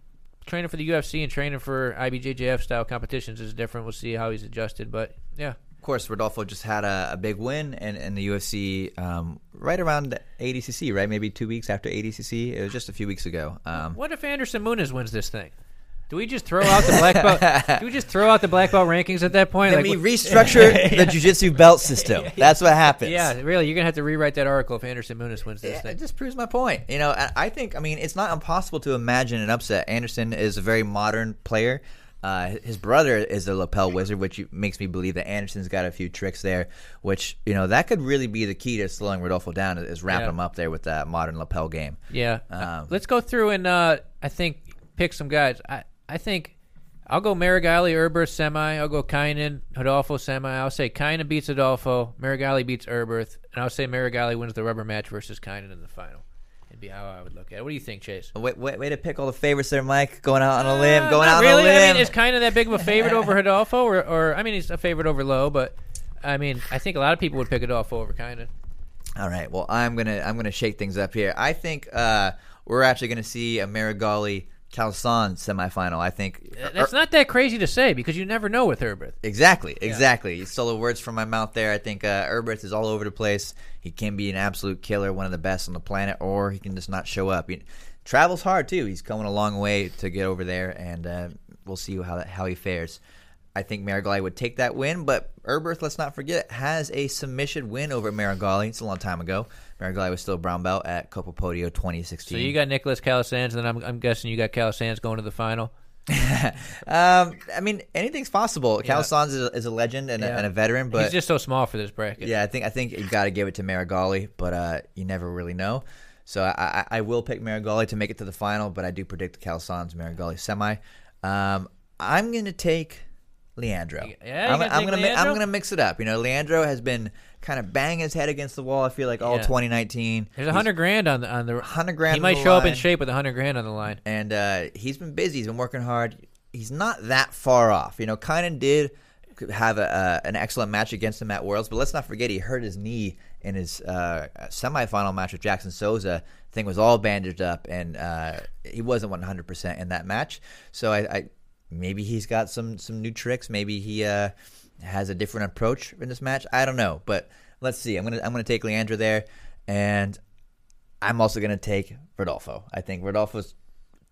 training for the UFC and training for IBJJF style competitions is different. We'll see how he's adjusted. But yeah, Of course, Rodolfo just had a, a big win in, in the UFC um, right around ADCC, right? Maybe two weeks after ADCC. It was just a few weeks ago. Um, What if Anderson Muniz wins this thing? Do we just throw out the black belt? do we just throw out the black belt rankings at that point? Let Like, restructure the jiu-jitsu belt system. That's what happens. yeah, really, you're gonna have to rewrite that article if Anderson Muniz wins this Yeah, thing. it just proves my point. You know, I think, I mean, it's not impossible to imagine an upset. Anderson is a very modern player. Uh, his brother is a lapel wizard, which makes me believe that Anderson's got a few tricks there, which, you know, that could really be the key to slowing Rodolfo down is wrapping Yeah. him up there with that modern lapel game. Yeah. Um, Uh, Let's go through and uh, I think pick some guys. I I think I'll go Meregali, Erberth semi. I'll go Kaynan, Adolfo semi. I'll say Kaynan beats Adolfo, Meregali beats Erberth, and I'll say Meregali wins the rubber match versus Kaynan in the final. It'd be how I would look at it. What do you think, Chase? Wait, wait, way to pick all the favorites there, Mike. Going out on a limb, Uh, going not out really. on a limb. I mean, is Kaynan that big of a favorite over Adolfo, or, or I mean, he's a favorite over Lo, but I mean, I think a lot of people would pick Adolfo over Kaynan. All right. Well, I'm gonna I'm gonna shake things up here. I think uh, we're actually gonna see a Meregali Calasans semifinal. I think That's not that crazy to say because you never know with Erberth. Exactly, exactly. You stole the words from my mouth there. I think uh, Erberth is all over the place. He can be an absolute killer, one of the best on the planet, or he can just not show up. He travels hard too. He's coming a long way to get over there, and uh, we'll see how that, how he fares. I think Meregali would take that win, but Erberth, let's not forget, has a submission win over Meregali. It's a long time ago. Meregali was still a brown belt at Copa Podio 2016. So you got Nicholas Calasans, and then I'm, I'm guessing you got Calasans going to the final. um, I mean, anything's possible. Calasans is a, is a legend and, Yeah. a, and a veteran, but He's just so small for this bracket. Yeah, I think I think you got to give it to Meregali, but uh, you never really know. So I, I, I will pick Meregali to make it to the final, but I do predict Calzon's Meregali semi. Um, I'm gonna take Leandro. Yeah, I'm, gonna I'm gonna mi- I'm gonna mix it up. You know, Leandro has been kind of bang his head against the wall. I feel like all Yeah. 2019. There's a hundred grand on the on the 100 grand He on might the show up in line. shape with a hundred grand on the line. and uh, he's been busy. He's been working hard. He's not that far off. You know, Kaynan did have a, uh, an excellent match against him at Worlds, but let's not forget he hurt his knee in his uh, semifinal match with Jackson Souza. Thing was all bandaged up, and uh, he wasn't 100 percent in that match. So I, I maybe he's got some some new tricks. Maybe he uh, has a different approach in this match. I don't know, but let's see. I'm gonna I'm gonna take Leandro there, and I'm also going to take Rodolfo. I think Rodolfo's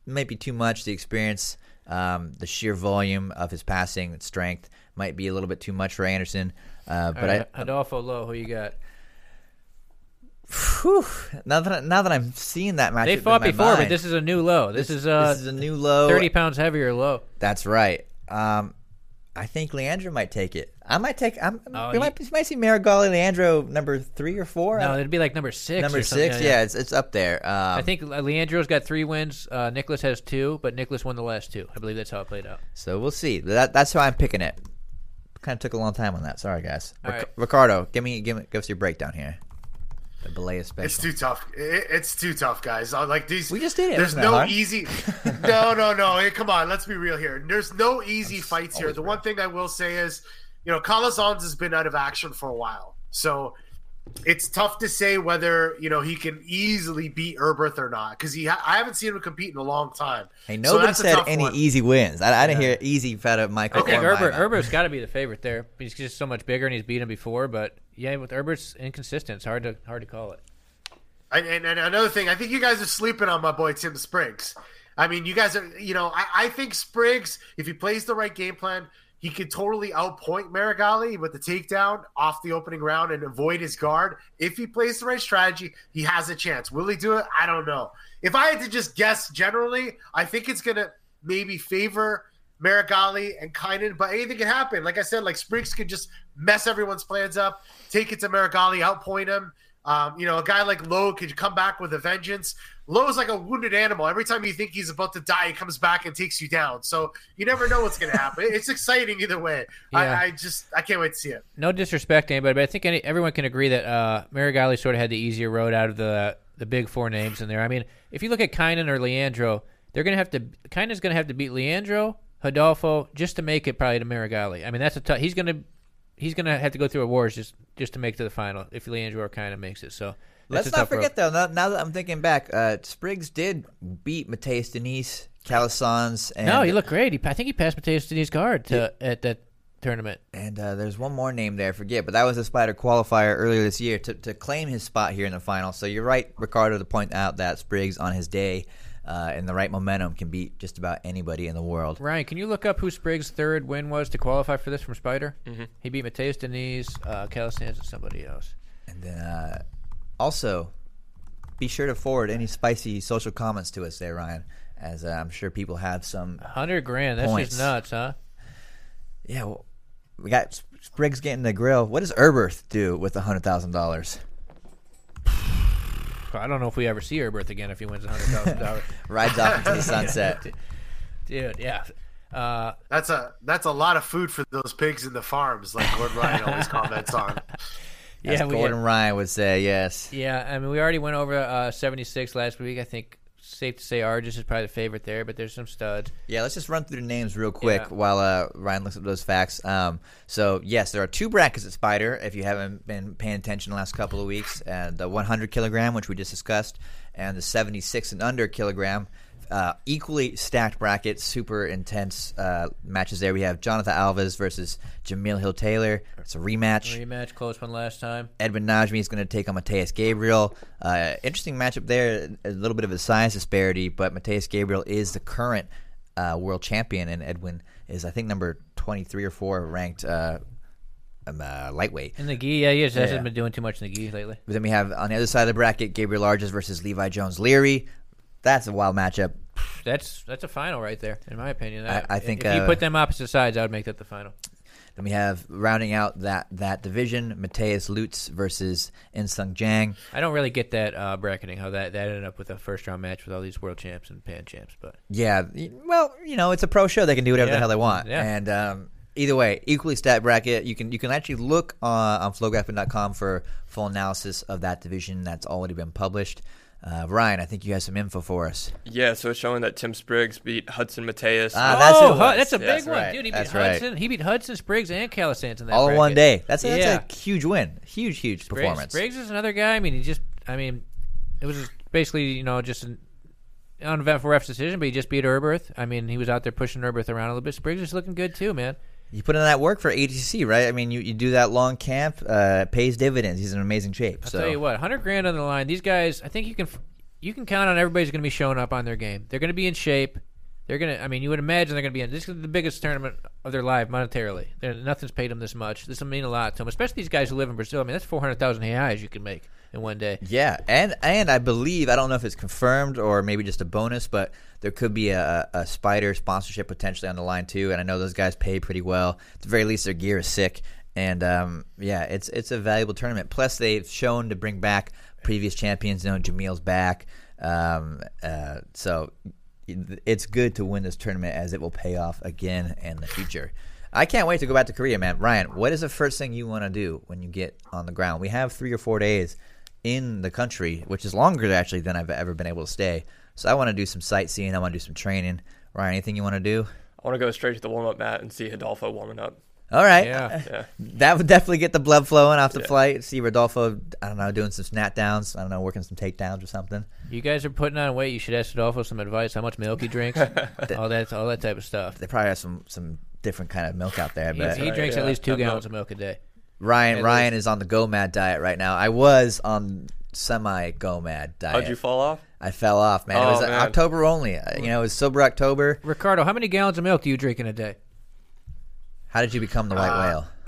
maybe too much. The experience, um, the sheer volume of his passing and strength might be a little bit too much for Anderson. Uh, but right, I, Adolfo Lo, who you got? whew, now that I, now that I'm seeing that match, They fought before, but this is a new low. This, is uh, this is a new low. thirty pounds heavier low. That's right. Um, I think Leandro might take it. I might take. I'm, Oh, we you- might we might see Meregali Leandro number three or four. No, it'd be like number six. number or something. six. Yeah, it's it's up there. Um, I think Leandro's got three wins. Uh, Nicholas has two, but Nicholas won the last two. I believe that's how it played out. So we'll see. That, that's how I'm picking it. Kind of took a long time on that. Sorry, guys. Ric- right. Riccardo, give me give me give us your breakdown here. The Belay It's special. too tough. It, it's too tough, guys. Uh, Like these, We just did it. There's that no easy. no, no, no. Hey, come on. Let's be real here. There's no easy fights here. The real. one thing I will say is, you know, Calasans has been out of action for a while, so it's tough to say whether you know he can easily beat Erberth or not because he. Ha- I haven't seen him compete in a long time. hey, nobody that's a said any one. easy wins. I, I didn't hear easy out of Michael. Okay, think or Erberth Mike. Erberth's got to be the favorite there. He's just so much bigger and he's beat him before. But yeah, with Erberth's inconsistent, it's hard to hard to call it. And, and, and another thing, I think you guys are sleeping on my boy Tim Spriggs. I mean, you guys are, you know, I, I think Spriggs, if he plays the right game plan, he could totally outpoint Meregali with the takedown off the opening round and avoid his guard. If he plays the right strategy, he has a chance. Will he do it? I don't know. If I had to just guess generally, I think it's going to maybe favor Meregali and Kaynan, but anything can happen. Like I said, like Spriggs could just mess everyone's plans up, take it to Meregali, outpoint him. Um, you know, a guy like Lo could come back with a vengeance. Lo's like a wounded animal. Every time you think he's about to die, he comes back and takes you down. So you never know what's going to happen. it's exciting either way. Yeah. I, I just I can't wait to see it. No disrespect to anybody, but I think any, everyone can agree that uh, Meregali sort of had the easier road out of the the big four names in there. I mean, if you look at Kaynan or Leandro, they're going to have to. Kaynan's going to have to beat Leandro, Hidalgo, just to make it probably to Meregali. I mean, that's a tough. He's going to he's going to have to go through a wars just just to make it to the final if Leandro kind of makes it. So Let's not tough road. forget though. Now, now that I'm thinking back, uh, Spriggs did beat Mateus Diniz, Calasans, and No, he looked great. He, I think he passed Mateus Diniz guard to, at that tournament. And uh, there's one more name there, I forget, but that was a Spyder qualifier earlier this year to, to claim his spot here in the final. So you're right, Riccardo, to point out that Spriggs on his day uh, in the right momentum can beat just about anybody in the world. Ryan, can you look up who Spriggs' third win was to qualify for this from Spyder? Mm-hmm. He beat Mateus Diniz, uh, Calasans, and somebody else. And then uh, also, be sure to forward any spicy social comments to us there, Ryan, as uh, I'm sure people have some. Hundred grand. That's Points. just nuts, huh? Yeah, well, we got Spriggs getting the grill. What does Erberth do with the hundred thousand dollars? I don't know if we ever see Erberth again if he wins hundred thousand dollars. Rides off into the sunset. Dude, yeah. Uh, That's a that's a lot of food for those pigs in the farms, like Gordon Ryan always comments on. yeah, As we, Gordon Ryan would say, yes. yeah. I mean, we already went over uh, seventy six last week. I think safe to say Argus is probably the favorite there, but there's some studs. Yeah, let's just run through the names real quick Yeah. while uh, Ryan looks up those facts. Um, so, yes, there are two brackets at Spyder. If you haven't been paying attention the last couple of weeks, and the 100 kilogram, which we just discussed, and the 76 and under kilogram. Uh, equally stacked brackets, super intense uh, matches there. We have Jonathan Alves versus Jamil Hill Taylor. It's a rematch. Rematch, close one last time. Edwin Najmi is going to take on Mateus Gabriel. Uh, interesting matchup there. A little bit of a size disparity, but Mateus Gabriel is the current uh, world champion, and Edwin is, I think, number 23 or 4 ranked uh, um, uh, lightweight. In the gi, yeah, he just Yeah. hasn't been doing too much in the gi lately. But then we have on the other side of the bracket Gabriel Arges versus Levi Jones Leary. That's a wild matchup. That's that's a final right there, in my opinion. I- I think, if you uh, put them opposite sides, I would make that the final. Then we have rounding out that that division Mateus Lutz versus Insung Jang. I don't really get that uh, bracketing how that, that ended up with a first round match with all these world champs and pan champs, but Yeah, well, you know, it's a pro show; they can do whatever the hell they want. Yeah. And um, either way, equally stat bracket. You can you can actually look uh, on flograppling.com for full analysis of that division that's already been published. Uh, Ryan, I think you have some info for us. Yeah, so it's showing that Tim Spriggs beat Hudson Mateus. Ah, that's oh, who it Hu- was. that's a Yeah, big that's one, right. dude. He beat That's right. Hudson. He beat Hudson, Spriggs, and Calasans in that All in one day. That's a, that's Yeah. a huge win. Huge, huge Spriggs, performance. Spriggs is another guy. I mean, he just, I mean, it was basically, you know, just an uneventful ref's decision, but he just beat Erberth. I mean, he was out there pushing Erberth around a little bit. Spriggs is looking good too, man. You put in that work for ATC, right? I mean, you, you do that long camp, uh, pays dividends. He's in amazing shape. I'll so tell you what, hundred grand on the line. These guys, I think you can you can count on everybody's going to be showing up on their game. They're going to be in shape. They're to. I mean, you would imagine they're to be in. This is the biggest tournament of their life monetarily. They're, nothing's paid them this much. This will mean a lot to them, especially these guys who live in Brazil. I mean, that's four hundred thousand reais you can make in one day. Yeah, and and I believe I don't know if it's confirmed or maybe just a bonus, but there could be a, a Spyder sponsorship potentially on the line too. And I know those guys pay pretty well. At the very least, their gear is sick, and um, yeah, it's it's a valuable tournament. Plus, they've shown to bring back previous champions. You know, Jamil's back, um, uh, so it's good to win this tournament as it will pay off again in the future. I can't wait to go back to Korea, man. Ryan, what is the first thing you want to do when you get on the ground? We have three or four days in the country, which is longer actually than I've ever been able to stay. So I want to do some sightseeing. I want to do some training. Ryan, anything you want to do? I want to go straight to the warm up mat and see Hidalgo warming up. All right. Yeah. Yeah. That would definitely get the blood flowing off the Yeah. flight. See Rodolfo, I don't know, doing some snap downs. I don't know, working some takedowns or something. You guys are putting on weight. You should ask Adolfo some advice. How much milk he drinks, all that, all that type of stuff. They probably have some some different kind of milk out there. I He, bet. he right, drinks at least two That milk. gallons of milk a day. Ryan At Ryan is on the Go Mad diet right now. I was on semi Go Mad diet. How'd you fall off? I fell off, man. it Oh, was uh, man. October only. Uh, You know, it was sober October. Riccardo, how many gallons of milk do you drink in a day? How did you become the white Uh, whale?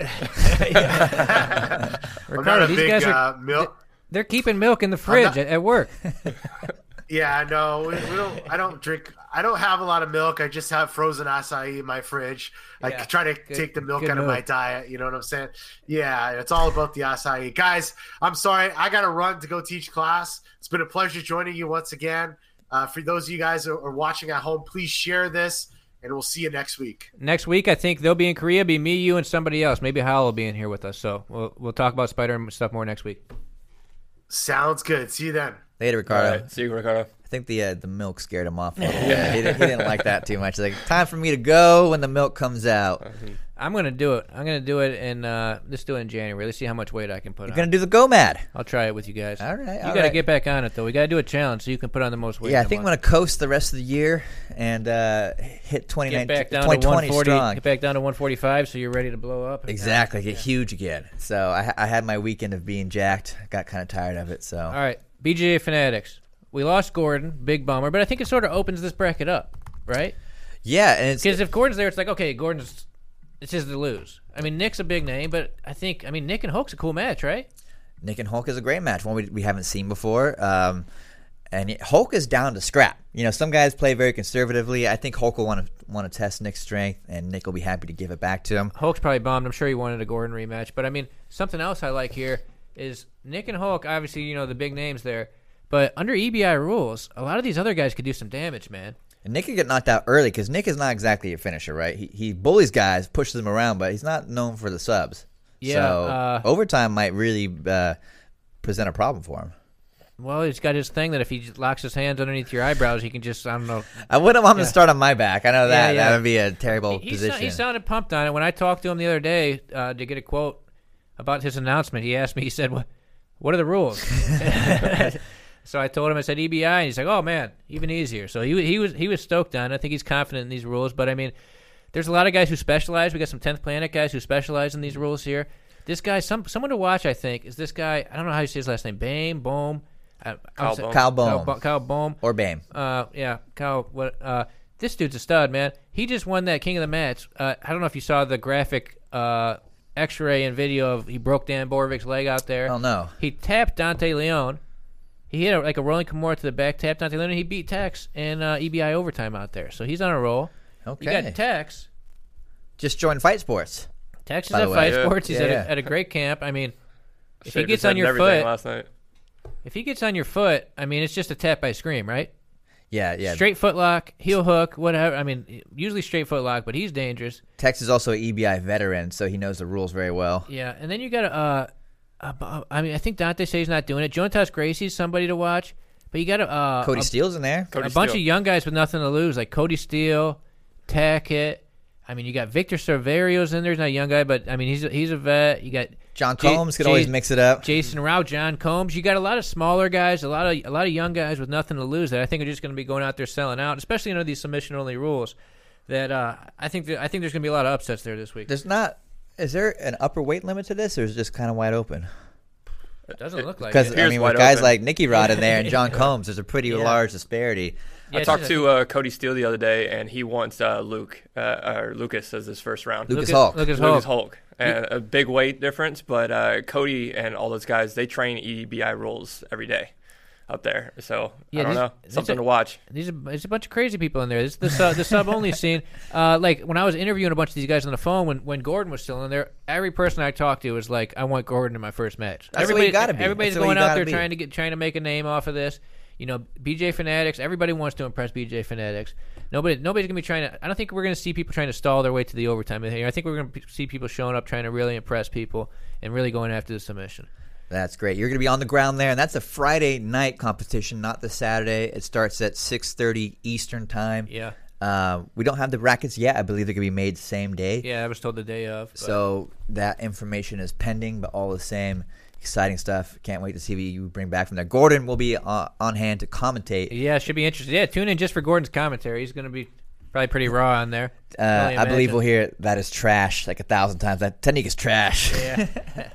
Riccardo, not these big guys are uh, milk. they're keeping milk in the fridge not- at, at work. Yeah, no, we, we don't. I don't drink. I don't have a lot of milk. I just have frozen acai in my fridge. I Yeah, try to good- take the milk good out of my diet. You know what I'm saying? Yeah, it's all about the acai. Guys, I'm sorry. I got to run to go teach class. It's been a pleasure joining you once again. Uh, for those of you guys who are watching at home, please share this, and we'll see you next week. Next week, I think they'll be in Korea. Be me, you, and somebody else. Maybe Hal will be in here with us. So we'll we'll talk about Spyder and stuff more next week. Sounds good. See you then. Later, Riccardo. right, see you, Riccardo. I think the uh, the milk scared him off. A little bit. he, didn't, he didn't like that too much. Like time for me to go when the milk comes out. I'm gonna do it. I'm gonna do it in uh, let's do it in January. Let's see how much weight I can put on. You're on. gonna do the GoMad. I'll try it with you guys. All right, you all gotta right. get back on it though. We gotta do a challenge so you can put on the most weight. Yeah, I think I'm gonna coast the rest of the year and uh, hit 2019, get back down to 2020 140. strong. Get back down to 145, so you're ready to blow up. Exactly, get huge again. So I, I had my weekend of being jacked. Got kind of tired of it. So All right, BJJ Fanatics. We lost Gordon, big bummer, but I think it sort of opens this bracket up, right? yeah, and Because if Gordon's there, it's like okay, Gordon's it's his to lose. I mean, Nick's a big name, but I think I mean Nick and Hulk's a cool match, right? Nick and Hulk is a great match, one we, we haven't seen before. Um, and it- Hulk is down to scrap. You know, some guys play very conservatively. I think Hulk will want to want to test Nick's strength, and Nick will be happy to give it back to him. Hulk's probably bummed. I'm sure he wanted a Gordon rematch, but I mean, something else I like here is Nick and Hulk. Obviously, you know the big names there, but under EBI rules, a lot of these other guys could do some damage, man. And Nick could get knocked out early because Nick is not exactly a finisher, right? He, he bullies guys, pushes them around, but he's not known for the subs. Yeah, so uh, overtime might really uh, present a problem for him. Well, he's got his thing that if he locks his hands underneath your eyebrows, he can just I don't know. I wouldn't want him to start on my back. I know that Yeah, yeah. that would be a terrible he, position. he sounded pumped on it when I talked to him the other day uh, to get a quote about his announcement. He asked me, he said, "What, what are the rules?" so I told him, I said EBI, and he's like, "Oh man, even easier." So he he was he was stoked on. it. I think he's confident in these rules, but I mean, there's a lot of guys who specialize. We got some tenth planet guys who specialize in these rules here. This guy, some someone to watch, I think, is this guy. I don't know how you say his last name. Bame, Boehm, uh, Kyle I'm sa- Boehm. Kyle Kyle, Boehm Bo- Kyle Boehm. or Bame. Uh, yeah, Kyle. What? Uh, this dude's a stud, man. He just won that King of the Match. Uh, I don't know if you saw the graphic uh, X-ray and video of he broke Dan Borovik's leg out there. Oh no, He tapped Dante Leon. He hit a, like a rolling Kimura to the back, tapped Dante Leon, and he beat Tex in uh, EBI overtime out there. So he's on a roll. okay. You got Tex. Just joined Fight Sports. Tex is at. Fight Yeah. Sports. He's Yeah, at, yeah. a, at a great camp. I mean, if he gets on your foot, last night. if he gets on your foot, I mean, it's just a tap by scream, right? Yeah, yeah. Straight foot lock, heel hook, whatever. I mean, usually straight foot lock, but he's dangerous. Tex is also an EBI veteran, so he knows the rules very well. Yeah, and then you got uh, uh, I mean, I think Dante says he's not doing it. Jonatas Gracie's somebody to watch, but you got to uh, Cody a, Steele's in there. Cody a bunch Steele. of young guys with nothing to lose, like Cody Steele, Tackett. I mean, you got Victor Cerverio's in there. He's not a young guy, but I mean, he's a, he's a vet. You got John J- Combs could J- always mix it up. Jason Rau, John Combs. You got a lot of smaller guys, a lot of a lot of young guys with nothing to lose that I think are just going to be going out there selling out, especially under these submission only rules. That uh, I think that, I think there's going to be a lot of upsets there this week. There's not. Is there an upper weight limit to this, or is it just kind of wide open? It doesn't look like Because it. I mean, with guys open. like Nicky Rod in there and John Combs, there's a pretty Yeah. large disparity. Yeah, I talked to uh, Cody Steele the other day, and he wants uh, Luke uh, or Lucas as his first round. Lucas Lucas- Hulk. Lucas Lucas Hulk. Hulk, and a big weight difference. But uh, Cody and all those guys, they train EBI rules every day up there. So Yeah, I don't these- know, something are- to watch. These are, there's a bunch of crazy people in there. This is the sub, the sub only scene. Uh, like when I was interviewing a bunch of these guys on the phone when, when Gordon was still in there, every person I talked to was like, "I want Gordon in my first match." That's the way Everybody, you gotta be. everybody's That's the way going you out there be. trying to get trying to make a name off of this. You know, BJ Fanatics. Everybody wants to impress BJ Fanatics. Nobody, nobody's gonna be trying to. I don't think we're gonna see people trying to stall their way to the overtime here. I think we're gonna p- see people showing up trying to really impress people and really going after the submission. That's great. You're going to be on the ground there, and that's a Friday night competition, not the Saturday. It starts at 6:30 Eastern time. Yeah, Uh, we don't have the brackets yet. I believe they're going to be made same day. yeah. I was told the day of. but- So that information is pending, but all the same, exciting stuff. Can't wait to see what you bring back from there. Gordon will be uh, on hand to commentate. Yeah, should be interesting. Yeah, tune in just for Gordon's commentary. He's going to be probably pretty raw on there. Uh, I believe we'll hear that is trash like a thousand times. That technique is trash. Yeah.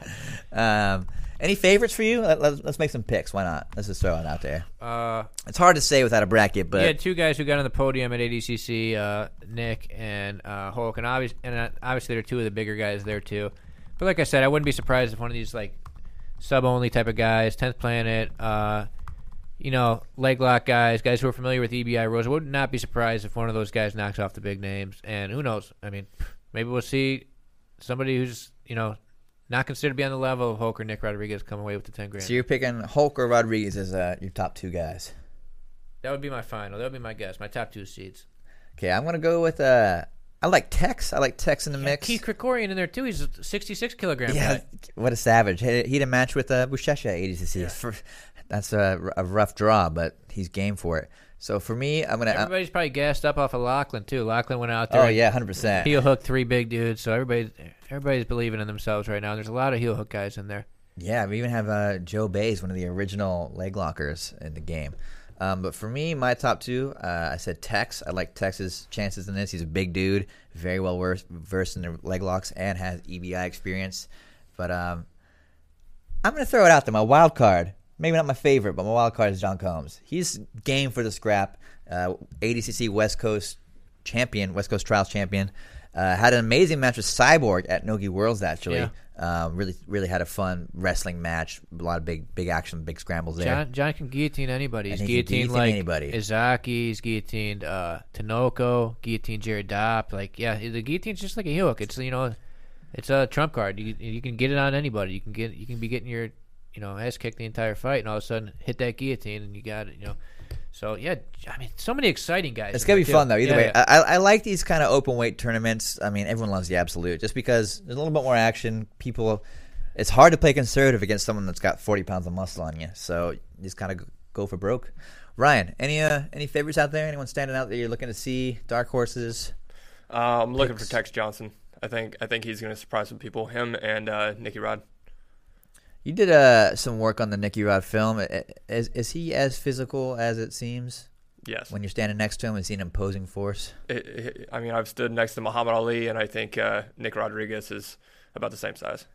um, any favorites for you? Let, us let's make some picks. Why not? Let's just throw it out there. Uh, It's hard to say without a bracket, but had two guys who got on the podium at ADCC, uh, Nick and uh, Hulk, and obviously, and uh, obviously there are two of the bigger guys there too. But like I said, I wouldn't be surprised if one of these like sub only type of guys, Tenth Planet, uh, you know, leg lock guys, guys who are familiar with EBI rules. I would not be surprised if one of those guys knocks off the big names. And who knows? I mean, maybe we'll see somebody who's you know not considered to be on the level of Hulk or Nick Rodriguez come away with the ten grand. So you're picking Hulk or Rodriguez as uh, your top two guys. that would be my final. That would be my guess. My top two seeds. Okay, I'm gonna go with uh, I like Tex. I like Tex in the mix. Keith Krikorian in there too. He's a 66 kilogram yeah, guy. what a savage! He, he had a match with uh, Buchecha at ADCC. For, that's a, a rough draw, but he's game for it. So for me, I'm gonna. Everybody's probably gassed up off of Lachlan too. Lachlan went out there. oh yeah, hundred percent. heel hook three big dudes. So everybody's everybody's believing in themselves right now. There's a lot of heel hook guys in there. Yeah, we even have uh, Joe Bays, one of the original leg lockers in the game. Um, but for me, my top two, uh, I said Tex. I like Tex's chances in this. He's a big dude, very well versed, versed in the leg locks, and has EBI experience. But um, I'm going to throw it out there. My wild card, maybe not my favorite, but my wild card is John Combs. He's game for the scrap. Uh, ADCC West Coast champion, West Coast Trials champion. Uh, had an amazing match with Cyborg at Nogi Worlds. Actually, Yeah. um, really, really had a fun wrestling match. A lot of big, big action, big scrambles there. John, John can guillotine anybody. He's he guillotined guillotine like anybody. Izaki. He's guillotined uh, Tinoco. Guillotined Jared Dopp. Like yeah, the guillotine's just like a heel hook. It's you know, it's a trump card. You you can get it on anybody. You can get you can be getting your you know ass kicked the entire fight, and all of a sudden hit that guillotine, and you got it. You know. So yeah, I mean, so many exciting guys. It's gonna be too. fun though. Either Yeah, way, yeah. I, I like these kind of open weight tournaments. I mean, everyone loves the absolute just because there's a little bit more action. People, it's hard to play conservative against someone that's got 40 pounds of muscle on you. So you just kind of go for broke. Ryan, any uh, any favorites out there? Anyone standing out that you're looking to see? Dark horses. Uh, I'm looking Picks. for Tex Johnson. I think I think he's going to surprise some people. Him and uh, Nicky Rod. You did uh, some work on the Nicky Rod film. Is is he as physical as it seems Yes. when you're standing next to him and seeing imposing force? It- it- I mean, I've stood next to Muhammad Ali, and I think uh, Nick Rodriguez is about the same size.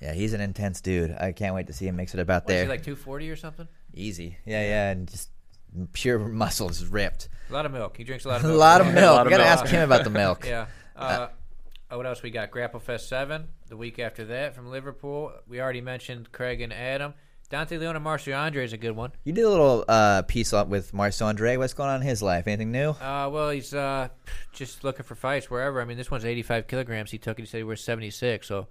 Yeah, he's an intense dude. I can't wait to see him mix it about What, is there. he like 240 or something? Easy. Yeah, yeah, and just pure muscles ripped. A lot of milk. He drinks a lot of milk. A milk. lot of milk. lot of Gotta ask him about the milk. Yeah. Uh, oh, what else we got? GrappleFest 7, the week after that from Liverpool. We already mentioned Craig and Adam. Dante Leon and Marcio Andre is a good one. You did a little uh, piece up with Marcio Andre. What's going on in his life? Anything new? Uh, well, he's uh, just looking for fights wherever. I mean, this one's 85 kilograms. He took it. He said he was 76. So,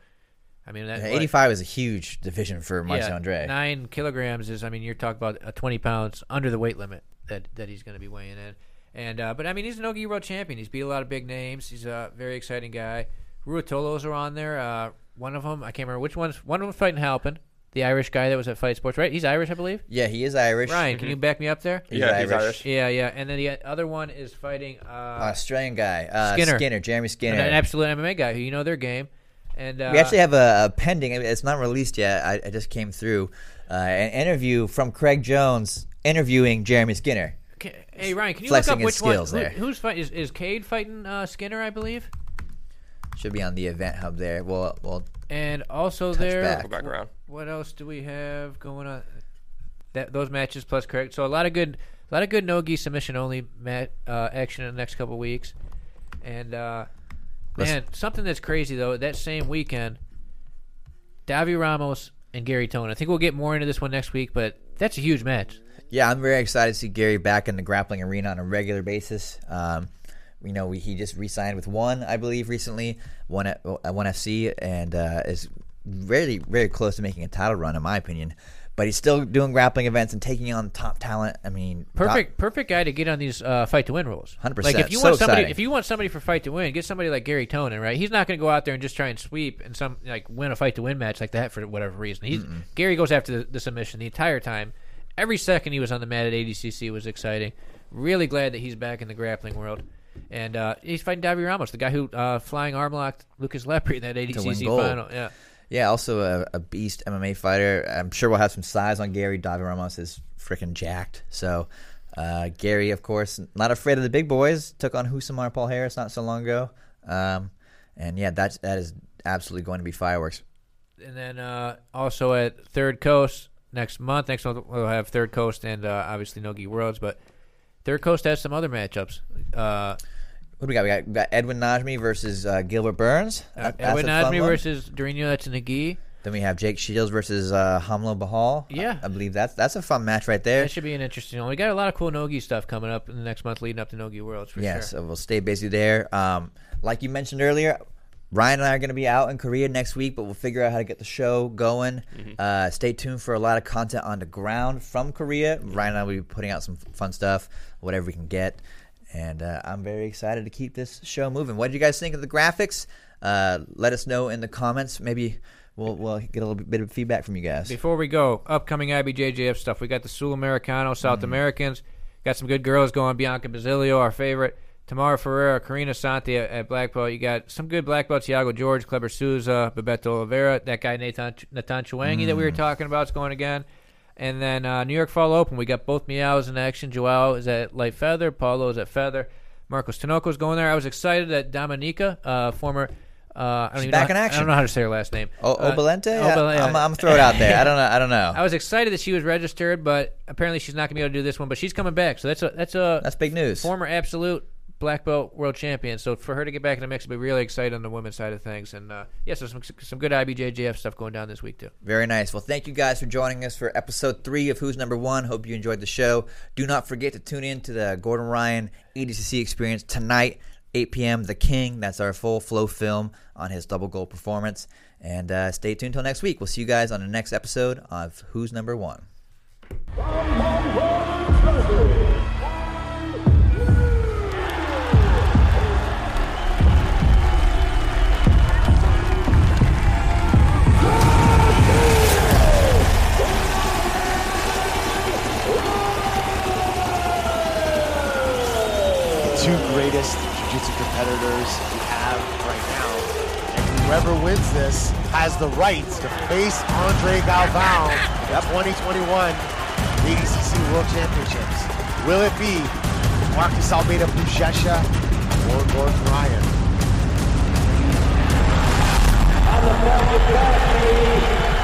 I mean, that, Yeah, 85 is a huge division for Marcel yeah, Andre. Nine kilograms is, I mean, you're talking about uh, 20 pounds under the weight limit that, that he's going to be weighing in. And uh, but I mean, he's an Nogi World champion. He's beat a lot of big names. He's a very exciting guy. Ruotolos are on there. Uh, one of them, I can't remember which one's. One of them's fighting Halpin, the Irish guy that was at Fight Sports, right? He's Irish, I believe. Yeah, he is Irish. Ryan, can you back me up there? He's yeah, he's Irish. Irish. Yeah, yeah. And then the other one is fighting uh, Australian guy. Uh, Skinner. Skinner. Jeremy Skinner. an absolute MMA guy who you know their game. And uh, we actually have a, a pending. It's not released yet. I, I just came through uh, an interview from Craig Jones interviewing Jeremy Skinner. Ca- Hey Ryan, can you Flexing look up which skills one? there. Who, who's fighting? Is, is Kade fighting uh, Skinner? I believe. Should be on the event hub there. Well, well, And also Touch there, back. Go back around. what else do we have going on? That those matches plus correct. So a lot of good, a lot of good no gi submission only mat uh, action in the next couple weeks. And uh, man, something that's crazy though. That same weekend, Davi Ramos and Gary Tonon. I think we'll get more into this one next week, but that's a huge match. Yeah, I'm very excited to see Gary back in the grappling arena on a regular basis. Um, you know, we, he just re-signed with one, I believe, recently, one at one FC, and uh, is really very close to making a title run, in my opinion. But he's still doing grappling events and taking on top talent. I mean, Perfect, perfect guy to get on these uh, fight to win rules. 100%. Like if you So want somebody, exciting. if you want somebody for fight to win, get somebody like Gary Tonon, right? He's not going to go out there and just try and sweep and some like win a fight to win match like that for whatever reason. He's Gary goes after the, the submission the entire time. Every second he was on the mat at ADCC was exciting. Really glad that he's back in the grappling world. And uh, he's fighting Davi Ramos, the guy who uh, flying arm locked Lucas Lepri in that ADCC final. Yeah. Yeah, also a, a beast MMA fighter. I'm sure we'll have some size on Gary. Davi Ramos is freaking jacked. So, uh, Gary, of course, not afraid of the big boys. Took on Rousimar Palhares not so long ago. Um, and yeah, that's that is absolutely going to be fireworks. and then uh, also at Third Coast next month. Next month we'll have Third Coast and uh, obviously Nogi Worlds, but Third Coast has some other matchups. Uh, What do we got? We got, we got Edwin Najmi versus uh, Gilbert Burns. That- Edwin a fun Najmi one. versus Durinho. That's in. Then we have Jake Shields versus uh, Romulo Barral. Yeah. I, I believe that's that's a fun match right there. That should be an interesting one. We got a lot of cool Nogi stuff coming up in the next month leading up to Nogi Worlds for yeah, sure. so we'll stay busy there. Um, like you mentioned earlier, Ryan and I are going to be out in Korea next week, but we'll figure out how to get the show going. Uh, stay tuned for a lot of content on the ground from Korea. Ryan and I will be putting out some fun stuff, whatever we can get. And uh, I'm very excited to keep this show moving. What did you guys think of the graphics? Uh, let us know in the comments. Maybe we'll, we'll get a little bit of feedback from you guys. Before we go, upcoming IBJJF stuff. We got the Sul Americano, South Americans. Got some good girls going. Bianca Basilio, our favorite. Tamara Ferreira, Karina Santi at, at black belt. You got some good black belts. Thiago George, Kleber Souza, Bebeto Oliveira. That guy Natan Natan Chueng that we were talking about is going again. And then uh, New York Fall Open. We got both Miyaos in action. Joao is at light feather. Paulo is at feather. Marcos Tinoco's going there. I was excited that Dominyka, uh, former. Uh, I don't She's back know, in I don't know how to say her last name. O- Uh, I'm, I'm throw it out there. I don't know. I don't know. I was excited that she was registered, but apparently she's not going to be able to do this one. But she's coming back, so that's a that's a That's big news. former absolute black belt world champion. So for her to get back in the mix, will be really excited on the women's side of things. And uh, yeah, so some some good IBJJF stuff going down this week too. Very nice. Well, thank you guys for joining us for episode three of Who's Number One. Hope you enjoyed the show. Do not forget to tune in to the Gordon Ryan ADCC experience tonight, 8 p.m. The King. That's our full flow film on his double goal performance. And uh, stay tuned until next week. We'll see you guys on the next episode of Who's Number One. Two greatest jiu-jitsu competitors we have right now. And whoever wins this has the right to face Andre Galvão at 2021 ADCC World Championships. Will it be Marcus Almeida Buchecha or Gordon Ryan? on the